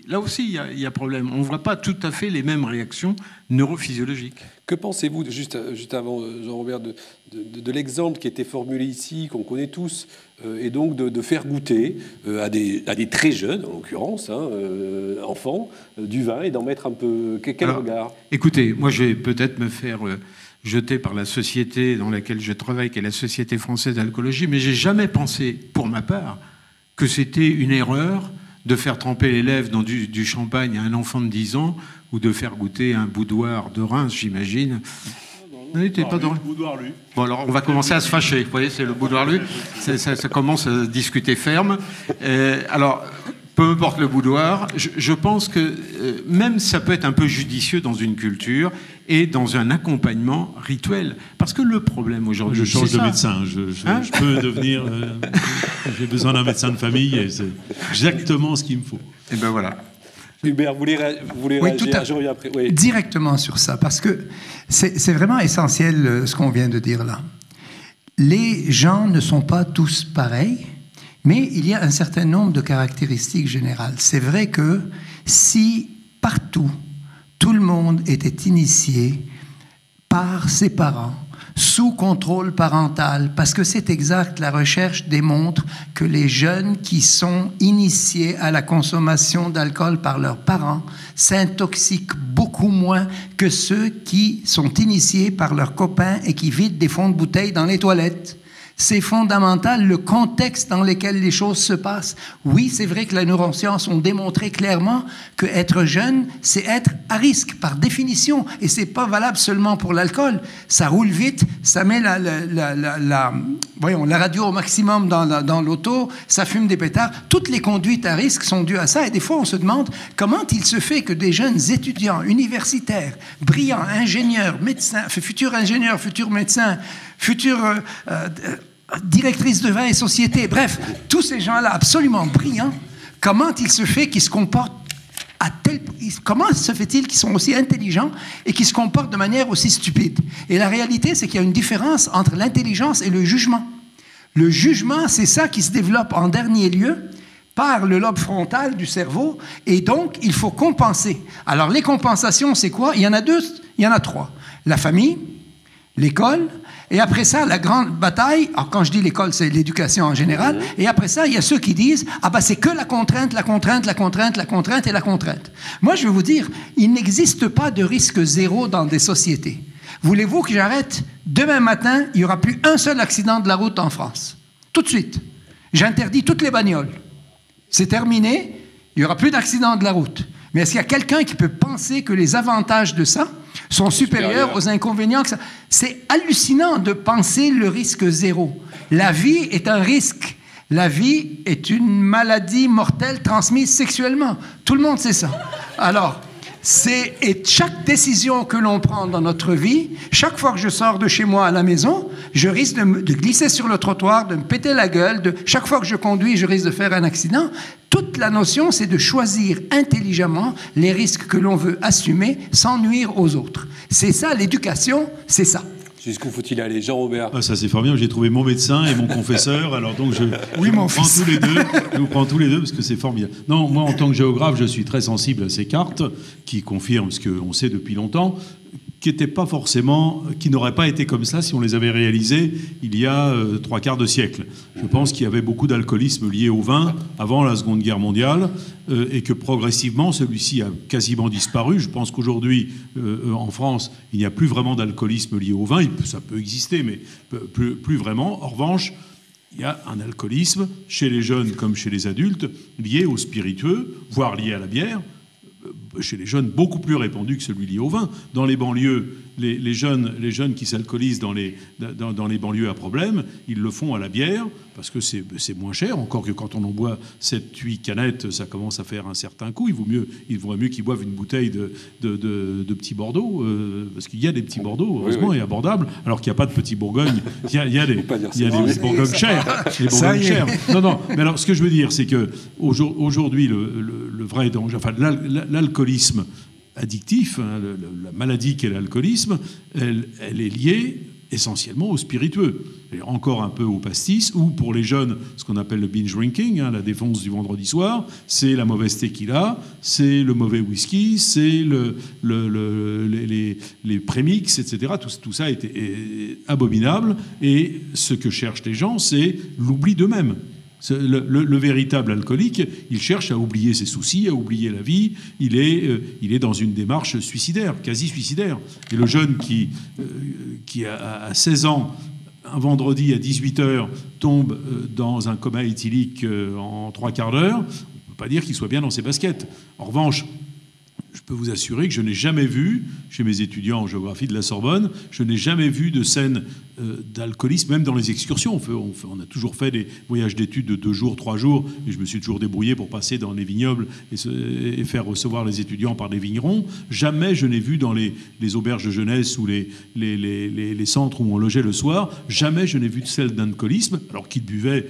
[SPEAKER 5] Là aussi, il y, a, il y a problème. On ne voit pas tout à fait les mêmes réactions neurophysiologiques.
[SPEAKER 1] Que pensez-vous, juste, juste avant, Jean-Robert, de, de, de l'exemple qui était formulé ici, qu'on connaît tous, euh, et donc de, de faire goûter euh, à, des, à, des, très jeunes, en l'occurrence, hein, euh, enfants, du vin et d'en mettre un peu. Quel
[SPEAKER 5] Alors,
[SPEAKER 1] regard?
[SPEAKER 5] Écoutez, moi, je vais peut-être me faire jeté par la société dans laquelle je travaille, qui est la Société française d'alcoolologie, mais j'ai jamais pensé, pour ma part, que c'était une erreur de faire tremper les lèvres dans du, du, champagne à un enfant de 10 ans ou de faire goûter un boudoir de Reims, j'imagine.
[SPEAKER 3] Non, non, pas de... boudoir lui.
[SPEAKER 5] Bon, alors on va commencer à se fâcher. Vous voyez, c'est le boudoir lui. Ça, ça, ça, commence à discuter ferme. Euh, alors, peu importe le boudoir, je, je pense que euh, même ça peut être un peu judicieux dans une culture et dans un accompagnement rituel. Parce que le problème aujourd'hui.
[SPEAKER 3] Je change de ça. médecin. Je, je, hein je, peux devenir. Euh, J'ai besoin d'un médecin de famille et c'est exactement ce qu'il me faut.
[SPEAKER 5] Et ben voilà.
[SPEAKER 1] Hubert, vous voulez, vous voulez
[SPEAKER 4] oui,
[SPEAKER 1] réagir?
[SPEAKER 4] tout à,
[SPEAKER 1] Je reviens après. Oui.
[SPEAKER 4] Directement sur ça, parce que c'est vraiment essentiel euh, ce qu'on vient de dire là. Les gens ne sont pas tous pareils, mais il y a un certain nombre de caractéristiques générales. C'est vrai que si partout tout le monde était initié par ses parents, sous contrôle parental, parce que c'est exact, la recherche démontre que les jeunes qui sont initiés à la consommation d'alcool par leurs parents s'intoxiquent beaucoup moins que ceux qui sont initiés par leurs copains et qui vident des fonds de bouteille dans les toilettes c'est fondamental, le contexte dans lequel les choses se passent. Oui, c'est vrai que les neurosciences ont démontré clairement que être jeune, c'est être à risque par définition, et c'est pas valable seulement pour l'alcool. Ça roule vite, ça met la, la, la, la, voyons, la radio au maximum dans, dans l'auto, ça fume des pétards. Toutes les conduites à risque sont dues à ça, et des fois on se demande comment il se fait que des jeunes étudiants universitaires, brillants, ingénieurs, médecins, futurs ingénieurs, futurs médecins, futurs euh, euh, directrices de vin et société, bref, tous ces gens-là absolument brillants, comment il se fait qu'ils se comportent à tel, comment se fait-il qu'ils sont aussi intelligents et qu'ils se comportent de manière aussi stupide? Et la réalité, c'est qu'il y a une différence entre l'intelligence et le jugement. Le jugement, c'est ça qui se développe en dernier lieu par le lobe frontal du cerveau, et donc il faut compenser. Alors les compensations, c'est quoi? Il y en a deux, il y en a trois. La famille, l'école, et après ça, la grande bataille, alors quand je dis l'école, c'est l'éducation en général, et après ça, il y a ceux qui disent, ah ben c'est que la contrainte, la contrainte, la contrainte, la contrainte et la contrainte. Moi, je vais vous dire, il n'existe pas de risque zéro dans des sociétés. Voulez-vous que j'arrête? Demain matin, il n'y aura plus un seul accident de la route en France. Tout de suite. J'interdis toutes les bagnoles. C'est terminé, il n'y aura plus d'accidents de la route. Mais est-ce qu'il y a quelqu'un qui peut penser que les avantages de ça sont supérieurs aux inconvénients que ça... C'est hallucinant de penser le risque zéro. La vie est un risque. La vie est une maladie mortelle transmise sexuellement. Tout le monde sait ça. Alors, c'est et chaque décision que l'on prend dans notre vie, chaque fois que je sors de chez moi à la maison, je risque de, glisser sur le trottoir, de me péter la gueule. Chaque fois que je conduis, je risque de faire un accident. Toute la notion, c'est de choisir intelligemment les risques que l'on veut assumer sans nuire aux autres. C'est ça l'éducation, c'est ça.
[SPEAKER 1] Jusqu'où faut-il aller Jean-Robert
[SPEAKER 3] Ah, ça c'est formidable, j'ai trouvé mon médecin et mon confesseur, alors donc je,
[SPEAKER 4] Oui,
[SPEAKER 3] je
[SPEAKER 4] mon
[SPEAKER 3] vous prends
[SPEAKER 4] fils.
[SPEAKER 3] tous les deux, je vous prends tous les deux parce que c'est formidable. Non, moi en tant que géographe, je suis très sensible à ces cartes qui confirment ce qu'on sait depuis longtemps, qui pas forcément, qui n'auraient pas été comme ça si on les avait réalisées il y a euh, trois quarts de siècle. Je pense qu'il y avait beaucoup d'alcoolisme lié au vin avant la Seconde Guerre mondiale euh, et que progressivement celui-ci a quasiment disparu. Je pense qu'aujourd'hui, euh, en France, il n'y a plus vraiment d'alcoolisme lié au vin. Ça peut exister, mais plus, plus vraiment. En revanche, il y a un alcoolisme chez les jeunes comme chez les adultes lié au spiritueux, voire lié à la bière chez les jeunes beaucoup plus répandu que celui lié au vin. Dans les banlieues, les, les jeunes, les jeunes qui s'alcoolisent dans les, dans, dans les banlieues à problème, ils le font à la bière parce que c'est moins cher. Encore que quand on en boit 7-8 canettes, ça commence à faire un certain coût. Il vaut mieux, il vaudrait mieux qu'ils boivent une bouteille de, de, de- de petits Bordeaux euh, parce qu'il y a des petits Bordeaux, heureusement,
[SPEAKER 1] oui.
[SPEAKER 3] et abordables, alors qu'il n'y a pas de petits Bourgogne. Il y a, il y a des, il y a des Bourgognes chers. Bourgognes. Non, non. Mais alors, ce que je veux dire, c'est que aujourd- aujourd'hui, le, le- le vrai danger, enfin, l'al- l'alcoolisme addictif, hein, le- la maladie qu'est l'alcoolisme, elle, elle est liée essentiellement au spiritueux, et encore un peu au pastis, ou pour les jeunes, ce qu'on appelle le binge drinking, hein, la défense du vendredi soir, c'est la mauvaise tequila, c'est le mauvais whisky, c'est le, le- le- les, les, prémix, etc. Tout, tout ça est, est abominable, et ce que cherchent les gens, c'est l'oubli d'eux-mêmes. Le, le- le véritable alcoolique, il cherche à oublier ses soucis, à oublier la vie. Il est, euh, il est dans une démarche suicidaire, quasi suicidaire. Et le jeune qui, euh, qui a, a 16 ans, un vendredi à 18h, tombe euh, dans un coma éthylique en trois quarts d'heure, on ne peut pas dire qu'il soit bien dans ses baskets. En revanche, je peux vous assurer que je n'ai jamais vu, chez mes étudiants en géographie de la Sorbonne, je n'ai jamais vu de scène euh, d'alcoolisme, même dans les excursions. On, a toujours fait des voyages d'études de deux jours, trois jours, et je me suis toujours débrouillé pour passer dans les vignobles et, faire recevoir les étudiants par des vignerons. Jamais je n'ai vu dans les, auberges de jeunesse ou les centres où on logeait le soir, jamais je n'ai vu de scène d'alcoolisme, alors qu'ils buvaient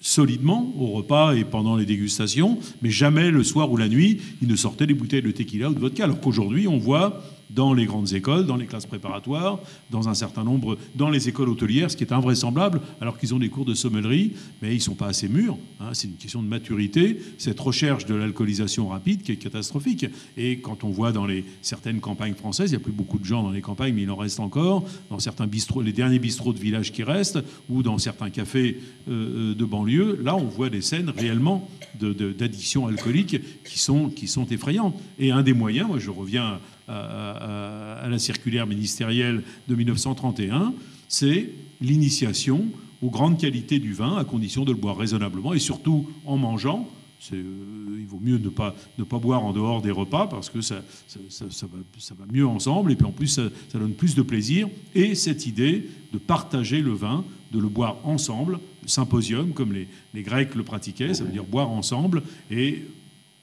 [SPEAKER 3] solidement au repas et pendant les dégustations, mais jamais le soir ou la nuit, ils ne sortaient des bouteilles de tequila ou de vodka. Alors qu'aujourd'hui, on voit dans les grandes écoles, dans les classes préparatoires, dans un certain nombre, dans les écoles hôtelières, ce qui est invraisemblable, alors qu'ils ont des cours de sommellerie, mais ils ne sont pas assez mûrs. hein. c'est une question de maturité, cette recherche de l'alcoolisation rapide qui est catastrophique. Et quand on voit dans les, certaines campagnes françaises, il n'y a plus beaucoup de gens dans les campagnes, mais il en reste encore, dans certains bistrots, les derniers bistrots de village qui restent, ou dans certains cafés euh, de banlieue, là on voit des scènes réellement d'addiction alcoolique qui sont, qui sont effrayantes. Et un des moyens, moi je reviens à, la circulaire ministérielle de 1931, c'est l'initiation aux grandes qualités du vin, à condition de le boire raisonnablement et surtout en mangeant. Euh, il vaut mieux ne pas, ne pas boire en dehors des repas parce que ça, ça, va, mieux ensemble et puis en plus ça, donne plus de plaisir. Et cette idée de partager le vin, de le boire ensemble, le symposium comme les, les Grecs le pratiquaient, ça veut dire boire ensemble et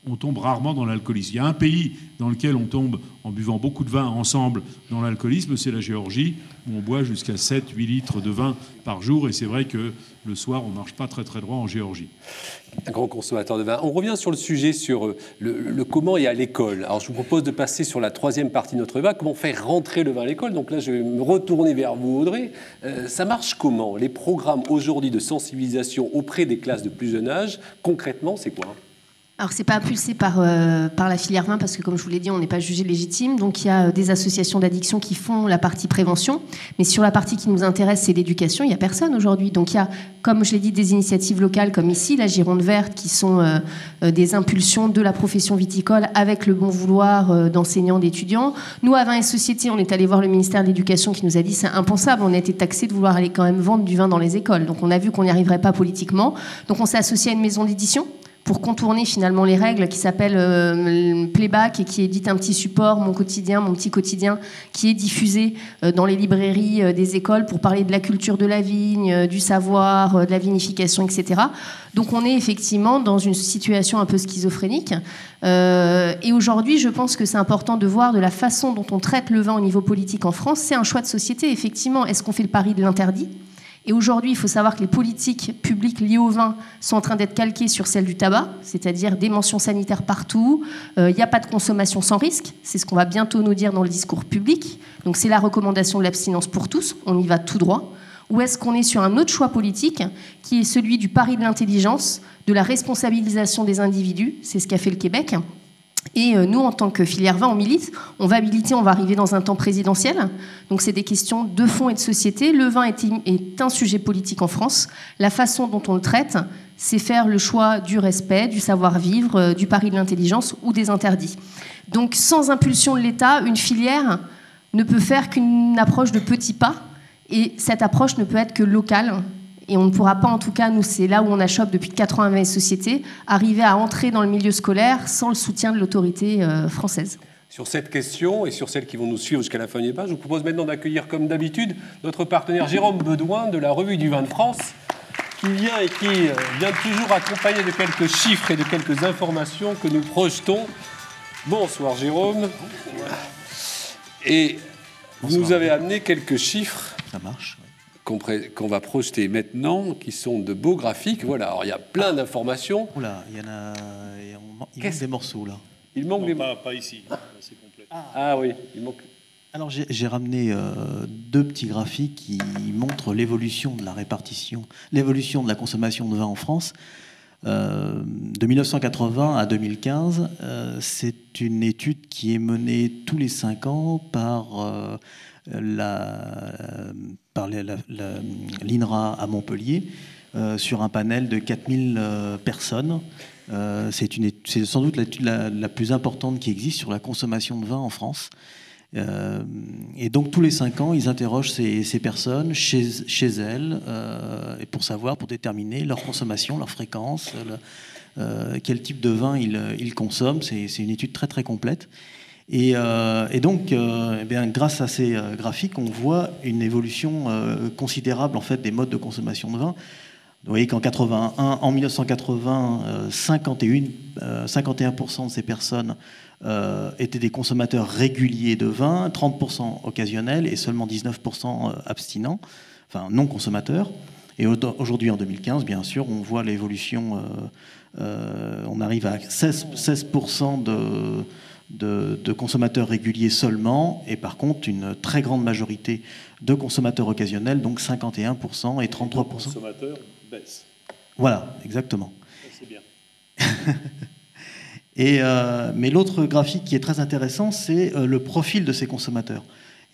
[SPEAKER 3] on tombe rarement dans l'alcoolisme. Il y a un pays dans lequel on tombe en buvant beaucoup de vin ensemble dans l'alcoolisme, c'est la Géorgie, où on boit jusqu'à 7-8 litres de vin par jour. Et c'est vrai que le soir, on ne marche pas très très droit en Géorgie.
[SPEAKER 1] Un grand consommateur de vin. On revient sur le sujet, sur euh, le, comment et à l'école. Alors, je vous propose de passer sur la troisième partie de notre débat, comment faire rentrer le vin à l'école. Donc là, je vais me retourner vers vous, Audrey. Euh, ça marche comment? Les programmes aujourd'hui de sensibilisation auprès des classes de plus jeune âge, concrètement, c'est quoi?
[SPEAKER 2] Alors, c'est pas impulsé par, euh, par la filière vin parce que, comme je vous l'ai dit, on n'est pas jugé légitime. Donc, il y a euh, des associations d'addiction qui font la partie prévention. Mais sur la partie qui nous intéresse, c'est l'éducation. Il n'y a personne aujourd'hui. Donc, il y a, comme je l'ai dit, des initiatives locales comme ici, la Gironde Verte, qui sont euh, des impulsions de la profession viticole avec le bon vouloir d'enseignants, d'étudiants. Nous, à Vin et Société, on est allé voir le ministère de l'Éducation qui nous a dit c'est impensable. On a été taxé de vouloir aller quand même vendre du vin dans les écoles. Donc, on a vu qu'on n'y arriverait pas politiquement. Donc, on s'est associé à une maison d'édition pour contourner finalement les règles qui s'appellent euh, Playback et qui édite un petit support, mon quotidien, mon petit quotidien, qui est diffusé euh, dans les librairies euh, des écoles pour parler de la culture de la vigne, du savoir, de la vinification, etc. Donc on est effectivement dans une situation un peu schizophrénique. et aujourd'hui, je pense que c'est important de voir de la façon dont on traite le vin au niveau politique en France. C'est un choix de société, effectivement. Est-ce qu'on fait le pari de l'interdit? Et aujourd'hui, il faut savoir que les politiques publiques liées au vin sont en train d'être calquées sur celles du tabac, c'est-à-dire des mentions sanitaires partout. Euh, il n'y a pas de consommation sans risque, c'est ce qu'on va bientôt nous dire dans le discours public. Donc c'est la recommandation de l'abstinence pour tous, on y va tout droit. Ou est-ce qu'on est sur un autre choix politique qui est celui du pari de l'intelligence, de la responsabilisation des individus, c'est ce qu'a fait le Québec, et euh, nous, en tant que filière vin, on milite. On va militer, on va arriver dans un temps présidentiel. Donc, c'est des questions de fond et de société. Le vin est, un sujet politique en France. La façon dont on le traite, c'est faire le choix du respect, du savoir-vivre, euh, du pari de l'intelligence ou des interdits. Donc, sans impulsion de l'État, une filière ne peut faire qu'une approche de petits pas. Et cette approche ne peut être que locale, et on ne pourra pas, en tout cas, nous, c'est là où on achoppe depuis 80 sociétés, arriver à entrer dans le milieu scolaire sans le soutien de l'autorité euh, française.
[SPEAKER 1] Sur cette question et sur celles qui vont nous suivre jusqu'à la fin du débat, je vous propose maintenant d'accueillir, comme d'habitude, notre partenaire Jérôme Bedouin de la Revue du Vin de France, qui vient et qui euh, vient toujours accompagné de quelques chiffres et de quelques informations que nous projetons. Bonsoir Jérôme. Et vous nous avez amené quelques chiffres.
[SPEAKER 8] Ça marche
[SPEAKER 1] qu'on va projeter maintenant, qui sont de beaux graphiques. Voilà, alors il y a plein d'informations.
[SPEAKER 8] Oula, il y en a, il manque des morceaux là.
[SPEAKER 1] Il manque des
[SPEAKER 3] pas, pas ici, c'est complet.
[SPEAKER 1] Ah. ah, oui, il manque.
[SPEAKER 8] Alors j'ai ramené euh, deux petits graphiques qui montrent l'évolution de la répartition, l'évolution de la consommation de vin en France. Euh, de 1980 à 2015, euh, c'est une étude qui est menée tous les cinq ans par la, par l'INRA à Montpellier euh, sur un panel de 4000 euh, personnes. Euh, c'est, sans doute la, plus importante qui existe sur la consommation de vin en France. et donc tous les cinq ans, ils interrogent ces, personnes chez, chez elles et pour savoir, pour déterminer leur consommation, leur fréquence, quel type de vin ils, ils consomment. C'est, une étude très très complète. Euh, et, donc, euh, eh bien, grâce à ces euh, graphiques, on voit une évolution considérable en fait des modes de consommation de vin. Vous voyez qu'en 81, en 1980, 51, 51% de ces personnes étaient des consommateurs réguliers de vin, 30% occasionnels et seulement 19% abstinents, enfin non consommateurs. Et aujourd'hui, en 2015, bien sûr, on voit l'évolution. on arrive à 16%, 16 de de, consommateurs réguliers seulement, et par contre une très grande majorité de consommateurs occasionnels, donc 51% et 33%. Les
[SPEAKER 3] consommateurs baissent.
[SPEAKER 8] Voilà, exactement.
[SPEAKER 3] C'est bien.
[SPEAKER 8] et, euh, mais l'autre graphique qui est très intéressant, c'est euh, le profil de ces consommateurs.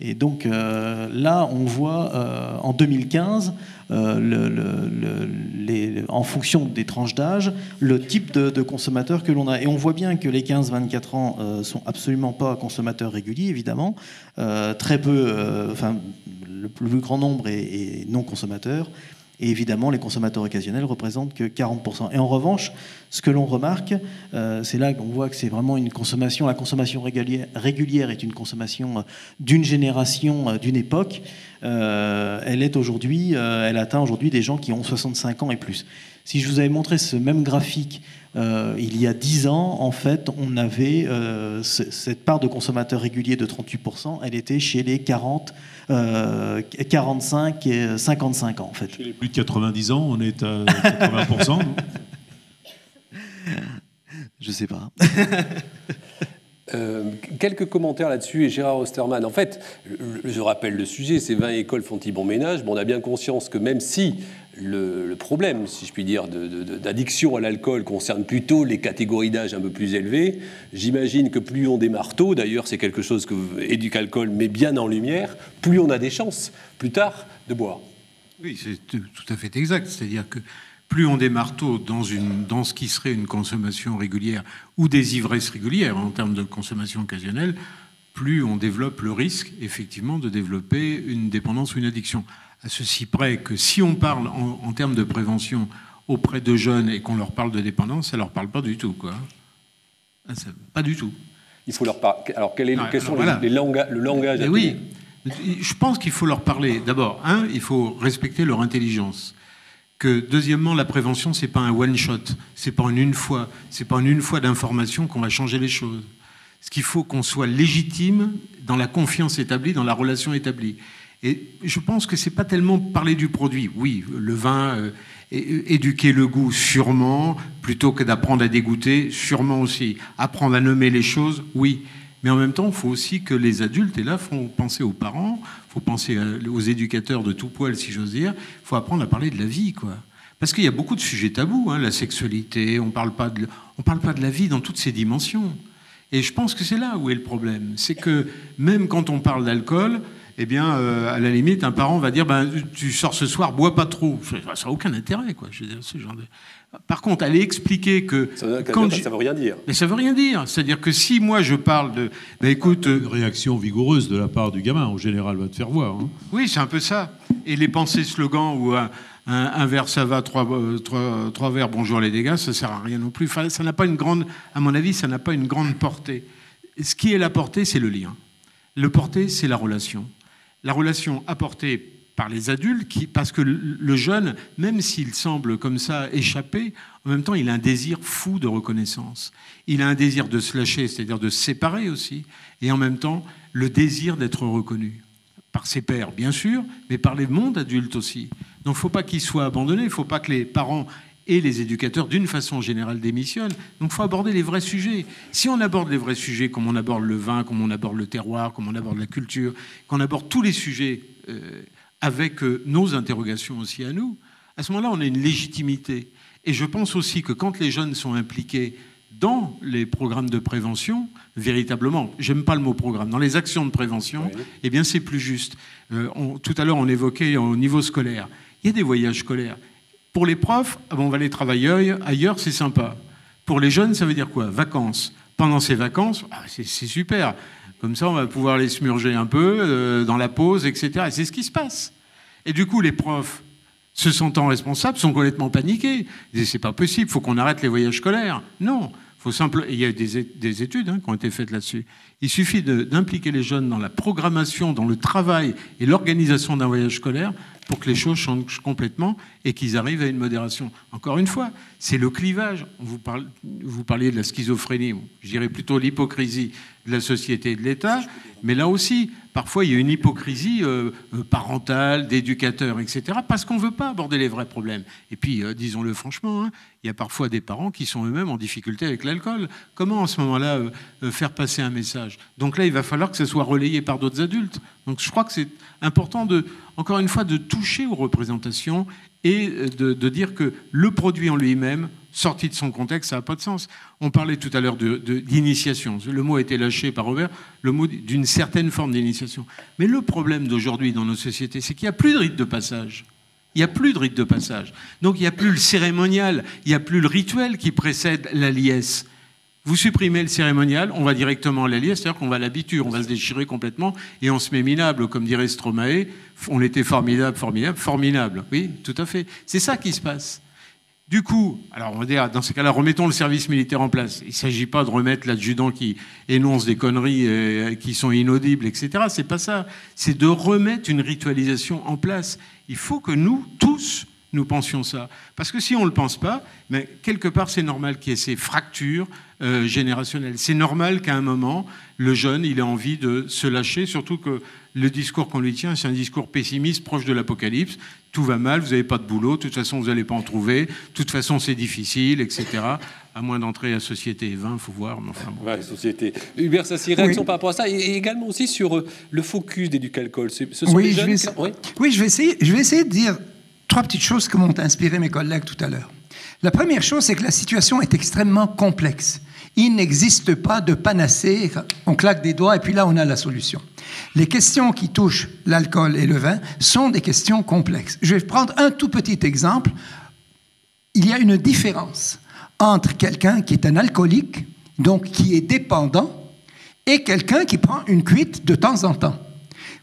[SPEAKER 8] Et donc euh, là, on voit euh, en 2015, euh, en fonction des tranches d'âge, le type de, consommateur que l'on a. Et on voit bien que les 15-24 ans sont absolument pas consommateurs réguliers, évidemment. très peu, enfin, le plus grand nombre est non consommateurs. Et évidemment, les consommateurs occasionnels représentent que 40%. Et en revanche, ce que l'on remarque, euh, c'est là qu'on voit que c'est vraiment une consommation, la consommation régulière, est une consommation euh, d'une génération, euh, d'une époque. elle est aujourd'hui, elle atteint aujourd'hui des gens qui ont 65 ans et plus. Si je vous avais montré ce même graphique euh, il y a 10 ans, en fait, on avait euh, cette part de consommateurs réguliers de 38%, elle était chez les 40, 45 euh, et 55 ans, en fait.
[SPEAKER 3] Chez les plus de 90 ans, on est à 80%,
[SPEAKER 8] Je sais pas.
[SPEAKER 1] Euh, quelques commentaires là-dessus et Gérard Osterman. En fait, je rappelle le sujet, ces 20 écoles font-ils bon ménage? On a bien conscience que même si le, problème, si je puis dire, d'addiction à l'alcool concerne plutôt les catégories d'âge un peu plus élevées, j'imagine que plus on démarre tôt, d'ailleurs c'est quelque chose que Éducalcool met bien en lumière, plus on a des chances plus tard de boire.
[SPEAKER 5] Oui, c'est tout à fait exact. C'est-à-dire que plus on démarre tôt dans, une, dans ce qui serait une consommation régulière ou des ivresses régulières en termes de consommation occasionnelle, plus on développe le risque, effectivement, de développer une dépendance ou une addiction. À ceci près que si on parle en, termes de prévention auprès de jeunes et qu'on leur parle de dépendance, ça leur parle pas du tout, quoi. Ah, pas du tout.
[SPEAKER 1] Il faut leur parler. Alors, quel est, quels sont les, le langage
[SPEAKER 5] Oui, je pense qu'il faut leur parler. D'abord, un, il faut respecter leur intelligence que deuxièmement, la prévention, c'est pas un one shot, c'est pas en une fois, c'est pas en une fois d'information qu'on va changer les choses. Ce qu'il faut qu'on soit légitime dans la confiance établie, dans la relation établie. Et je pense que c'est pas tellement parler du produit. Oui, le vin, euh, éduquer le goût, sûrement, plutôt que d'apprendre à dégoûter, sûrement aussi. Apprendre à nommer les choses, oui. Mais en même temps, il faut aussi que les adultes, et là, font penser aux parents, faut penser aux éducateurs de tout poil, si j'ose dire, faut apprendre à parler de la vie, quoi. Parce qu'il y a beaucoup de sujets tabous, hein, la sexualité, on ne parle pas de la vie dans toutes ses dimensions. Et je pense que c'est là où est le problème. C'est que même quand on parle d'alcool, eh bien, euh, à la limite, un parent va dire ben, Tu sors ce soir, bois pas trop. Ça n'a aucun intérêt, quoi. Je veux dire, ce genre de... Par contre, aller expliquer que.
[SPEAKER 1] Ça, ça veut rien dire.
[SPEAKER 5] Mais ça veut rien dire. C'est-à-dire que si moi je parle de. Ben, écoute.
[SPEAKER 3] Une réaction vigoureuse de la part du gamin, en général, va te faire voir. Hein.
[SPEAKER 5] Oui, c'est un peu ça. Et les pensées slogans ou un, un, verre ça va, trois, euh, trois, trois, verres bonjour les dégâts, ça sert à rien non plus. Enfin, ça n'a pas une grande. À mon avis, ça n'a pas une grande portée. Ce qui est la portée, c'est le lien. Le portée, c'est la relation. La relation apportée par les adultes, parce que le jeune, même s'il semble comme ça échapper, en même temps, il a un désir fou de reconnaissance. Il a un désir de se lâcher, c'est-à-dire de se séparer aussi, et en même temps, le désir d'être reconnu. Par ses pères, bien sûr, mais par les mondes adultes aussi. Donc il ne faut pas qu'il soit abandonné, il ne faut pas que les parents et les éducateurs, d'une façon générale, démissionnent. Donc il faut aborder les vrais sujets. Si on aborde les vrais sujets, comme on aborde le vin, comme on aborde le terroir, comme on aborde la culture, qu'on aborde tous les sujets euh, avec euh, nos interrogations aussi à nous, à ce moment-là, on a une légitimité. Et je pense aussi que quand les jeunes sont impliqués dans les programmes de prévention, véritablement, j'aime pas le mot programme, dans les actions de prévention, eh bien c'est plus juste. Euh, tout à l'heure, on évoquait au niveau scolaire. Il y a des voyages scolaires. Pour les profs, ah on va aller travailler ailleurs, c'est sympa. Pour les jeunes, ça veut dire quoi? Vacances. Pendant ces vacances, ah, c'est super. Comme ça, on va pouvoir les smurger un peu euh, dans la pause, etc. Et c'est ce qui se passe. Et du coup, les profs, se sentant responsables, sont complètement paniqués. Ils disent c'est pas possible, faut qu'on arrête les voyages scolaires. Non, faut simple... il y a des, des études hein, qui ont été faites là-dessus. Il suffit d'impliquer les jeunes dans la programmation, dans le travail et l'organisation d'un voyage scolaire pour que les choses changent complètement et qu'ils arrivent à une modération. Encore une fois, c'est le clivage. Vous, parliez de la schizophrénie, je dirais plutôt l'hypocrisie de la société et de l'État, mais là aussi, parfois il y a une hypocrisie euh, euh, parentale, d'éducateurs, etc., parce qu'on ne veut pas aborder les vrais problèmes. Et puis, euh, disons-le franchement, hein, il y a parfois des parents qui sont eux-mêmes en difficulté avec l'alcool. Comment, en ce moment-là, faire passer un message? Donc là, il va falloir que ce soit relayé par d'autres adultes. Donc je crois que c'est important, de, encore une fois, de toucher aux représentations et de, de dire que le produit en lui-même sorti de son contexte, ça n'a pas de sens. On parlait tout à l'heure d'initiation. le mot a été lâché par Robert, le mot d'une certaine forme d'initiation. Mais le problème d'aujourd'hui dans nos sociétés, c'est qu'il n'y a plus de rite de passage. Il n'y a plus de rite de passage. Donc il n'y a plus le cérémonial, il n'y a plus le rituel qui précède la liesse. Vous supprimez le cérémonial, on va directement à la liesse, c'est-à-dire qu'on va à l'habitude, on va se déchirer complètement et on se met minable, comme dirait Stromae. On était formidable, formidable, formidable. Oui, tout à fait. C'est ça qui se passe. Du coup, alors on va dire, dans ces cas-là, remettons le service militaire en place. Il ne s'agit pas de remettre l'adjudant qui énonce des conneries euh, qui sont inaudibles, etc. C'est pas ça. C'est de remettre une ritualisation en place. Il faut que nous, tous, nous pensions ça. Parce que si on ne le pense pas, mais quelque part, c'est normal qu'il y ait ces fractures euh, générationnelles. C'est normal qu'à un moment, le jeune, il ait envie de se lâcher, surtout que le discours qu'on lui tient, c'est un discours pessimiste, proche de l'apocalypse. Tout va mal, vous n'avez pas de boulot, de toute façon, vous n'allez pas en trouver, de toute façon, c'est difficile, etc. À moins d'entrer à Société 20, il faut voir. Mais enfin, bon.
[SPEAKER 1] Ouais, société. Hubert Sassi, réaction par rapport à ça, et également aussi sur euh, le focus d'Éducalcool. Ce sont
[SPEAKER 4] Oui,
[SPEAKER 1] les
[SPEAKER 4] je
[SPEAKER 1] jeunes
[SPEAKER 4] vais,
[SPEAKER 1] qui- oui.
[SPEAKER 4] oui, je vais essayer, je vais essayer de dire trois petites choses que m'ont inspiré mes collègues tout à l'heure. La première chose, c'est que la situation est extrêmement complexe. Il n'existe pas de panacée, on claque des doigts et puis là, on a la solution. Les questions qui touchent l'alcool et le vin sont des questions complexes. Je vais prendre un tout petit exemple. Il y a une différence entre quelqu'un qui est un alcoolique, donc qui est dépendant, et quelqu'un qui prend une cuite de temps en temps.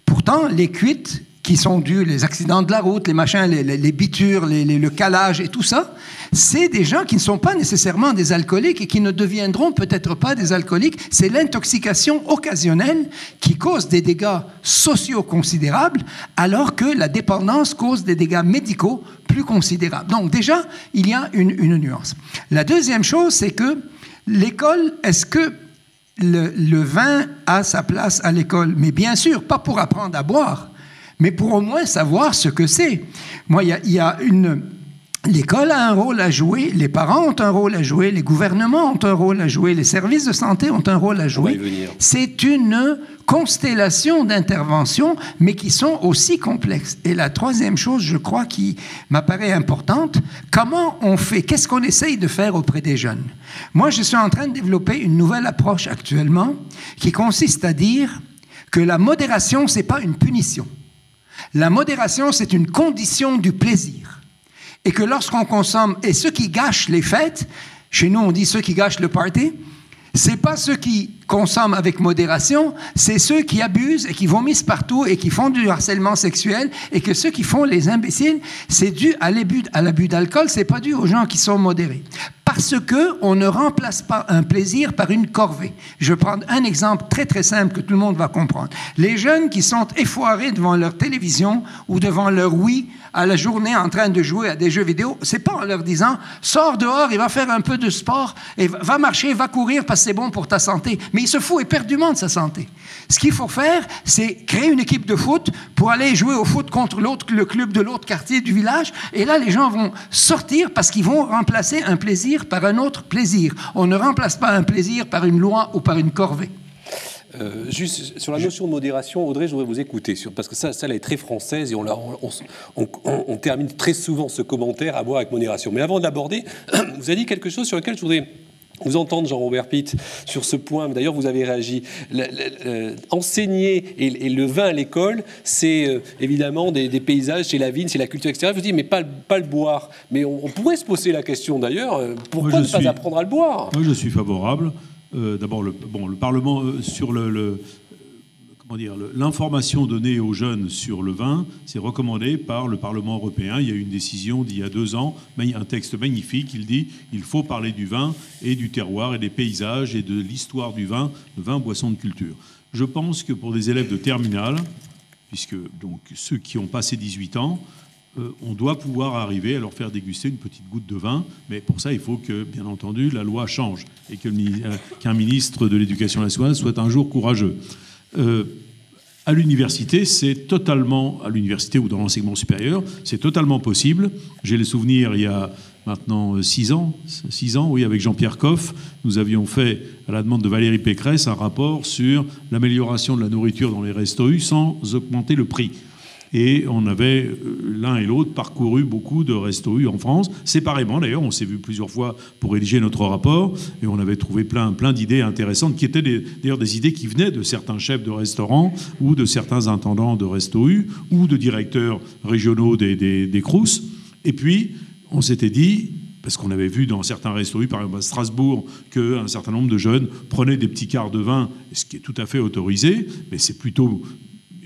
[SPEAKER 4] Pourtant, les cuites qui sont dues, les accidents de la route, les machins, les, bitures, les- le calage et tout ça, c'est des gens qui ne sont pas nécessairement des alcooliques et qui ne deviendront peut-être pas des alcooliques. C'est l'intoxication occasionnelle qui cause des dégâts sociaux considérables, alors que la dépendance cause des dégâts médicaux plus considérables. Donc déjà, il y a une, nuance. La deuxième chose, c'est que l'école, est-ce que le vin a sa place à l'école, mais bien sûr, pas pour apprendre à boire, mais pour au moins savoir ce que c'est. Moi, il y a, il y a une... L'école a un rôle à jouer, les parents ont un rôle à jouer, les gouvernements ont un rôle à jouer, les services de santé ont un rôle à jouer. C'est une constellation d'interventions, mais qui sont aussi complexes. Et la troisième chose, je crois, qui m'apparaît importante, comment on fait, qu'est-ce qu'on essaye de faire auprès des jeunes? Moi, je suis en train de développer une nouvelle approche actuellement qui consiste à dire que la modération, c'est pas une punition. La modération, c'est une condition du plaisir. Et que lorsqu'on consomme, et ceux qui gâchent les fêtes, chez nous on dit ceux qui gâchent le party, c'est pas ceux qui consomment avec modération, c'est ceux qui abusent et qui vomissent partout et qui font du harcèlement sexuel et que ceux qui font les imbéciles, c'est dû à l'abus, d'alcool, c'est pas dû aux gens qui sont modérés. Parce que on ne remplace pas un plaisir par une corvée. Je vais prendre un exemple très très simple que tout le monde va comprendre. Les jeunes qui sont effoirés devant leur télévision ou devant leur Wii à la journée en train de jouer à des jeux vidéo, c'est pas en leur disant sors dehors, il va faire un peu de sport et va- va marcher, va courir parce que c'est bon pour ta santé. Mais il se fout éperdument de sa santé. Ce qu'il faut faire, c'est créer une équipe de foot pour aller jouer au foot contre l'autre, le club de l'autre quartier du village. Et là, les gens vont sortir parce qu'ils vont remplacer un plaisir par un autre plaisir. On ne remplace pas un plaisir par une loi ou par une corvée.
[SPEAKER 1] Euh, juste sur la notion de modération, Audrey, je voudrais vous écouter, parce que ça, ça, elle est très française et on, termine très souvent ce commentaire à boire avec modération. Mais avant de l'aborder, vous avez dit quelque chose sur lequel je voudrais vous entendre, Jean-Robert Pitt, sur ce point. D'ailleurs, vous avez réagi. Le- le- le- enseigner et, et le vin à l'école, c'est euh, évidemment des, des paysages, c'est la vigne, c'est la culture extérieure. Je vous dis, mais pas, le- pas le boire. Mais on, on pourrait se poser la question d'ailleurs, euh, pourquoi
[SPEAKER 3] Moi,
[SPEAKER 1] ne pas apprendre à le boire?
[SPEAKER 3] Moi, je suis favorable. Euh, D'abord, le, bon, le Parlement, euh, sur le, l'information donnée aux jeunes sur le vin, c'est recommandé par le Parlement européen. Il y a eu une décision d'il y a deux ans, un texte magnifique. Il dit il faut parler du vin et du terroir et des paysages et de l'histoire du vin, le vin, boisson de culture. Je pense que pour des élèves de terminale, puisque donc ceux qui ont passé 18 ans, euh, on doit pouvoir arriver à leur faire déguster une petite goutte de vin, mais pour ça, il faut que, bien entendu, la loi change et euh, qu'un ministre de l'Éducation nationale soit un jour courageux. Euh, à l'université, c'est totalement, à l'université ou dans l'enseignement supérieur, c'est totalement possible. J'ai les souvenirs, il y a maintenant euh, six ans, six ans, oui, avec Jean-Pierre Coff, nous avions fait, à la demande de Valérie Pécresse, un rapport sur l'amélioration de la nourriture dans les restos sans augmenter le prix. Et on avait euh, l'un et l'autre parcouru beaucoup de restos en France, séparément d'ailleurs. On s'est vu plusieurs fois pour rédiger notre rapport et on avait trouvé plein, plein d'idées intéressantes qui étaient d'ailleurs des idées qui venaient de certains chefs de restaurants ou de certains intendants de restos ou de directeurs régionaux des, des, des Crous. Et puis, on s'était dit, parce qu'on avait vu dans certains restos, par exemple à Strasbourg, qu'un certain nombre de jeunes prenaient des petits quarts de vin, ce qui est tout à fait autorisé, mais c'est plutôt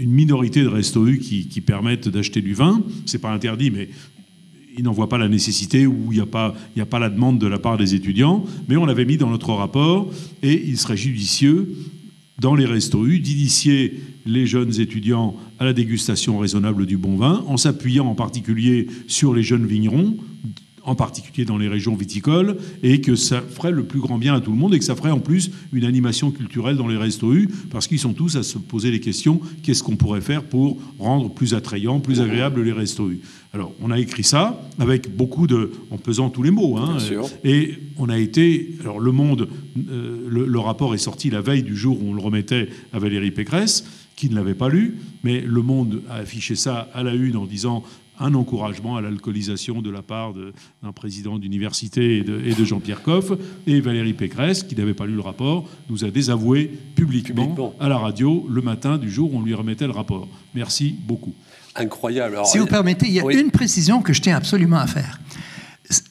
[SPEAKER 3] une minorité de restos U qui, permettent d'acheter du vin. C'est pas interdit, mais ils n'en voient pas la nécessité ou il n'y a, pas- il n'y a pas la demande de la part des étudiants. Mais on l'avait mis dans notre rapport et il serait judicieux dans les restos U, d'initier les jeunes étudiants à la dégustation raisonnable du bon vin, en s'appuyant en particulier sur les jeunes vignerons, en particulier dans les régions viticoles, et que ça ferait le plus grand bien à tout le monde, et que ça ferait en plus une animation culturelle dans les restos U, parce qu'ils sont tous à se poser les questions qu'est-ce qu'on pourrait faire pour rendre plus attrayant, plus agréable les restos U. Alors, on a écrit ça avec beaucoup de, en pesant tous les mots, hein,
[SPEAKER 1] Bien sûr.
[SPEAKER 3] et on a été, alors Le Monde, euh, le, le rapport est sorti la veille du jour où on le remettait à Valérie Pécresse, qui ne l'avait pas lu, mais Le Monde a affiché ça à la une en disant un encouragement à l'alcoolisation de la part d'un président d'université et de, et de Jean-Pierre Coff. Et Valérie Pécresse, qui n'avait pas lu le rapport, nous a désavoué publiquement,
[SPEAKER 1] Publiquement.
[SPEAKER 3] à la radio le matin du jour où on lui remettait le rapport. Merci beaucoup.
[SPEAKER 1] Incroyable. Alors,
[SPEAKER 4] Si vous permettez, il y a
[SPEAKER 1] oui.
[SPEAKER 4] une précision que je tiens absolument à faire.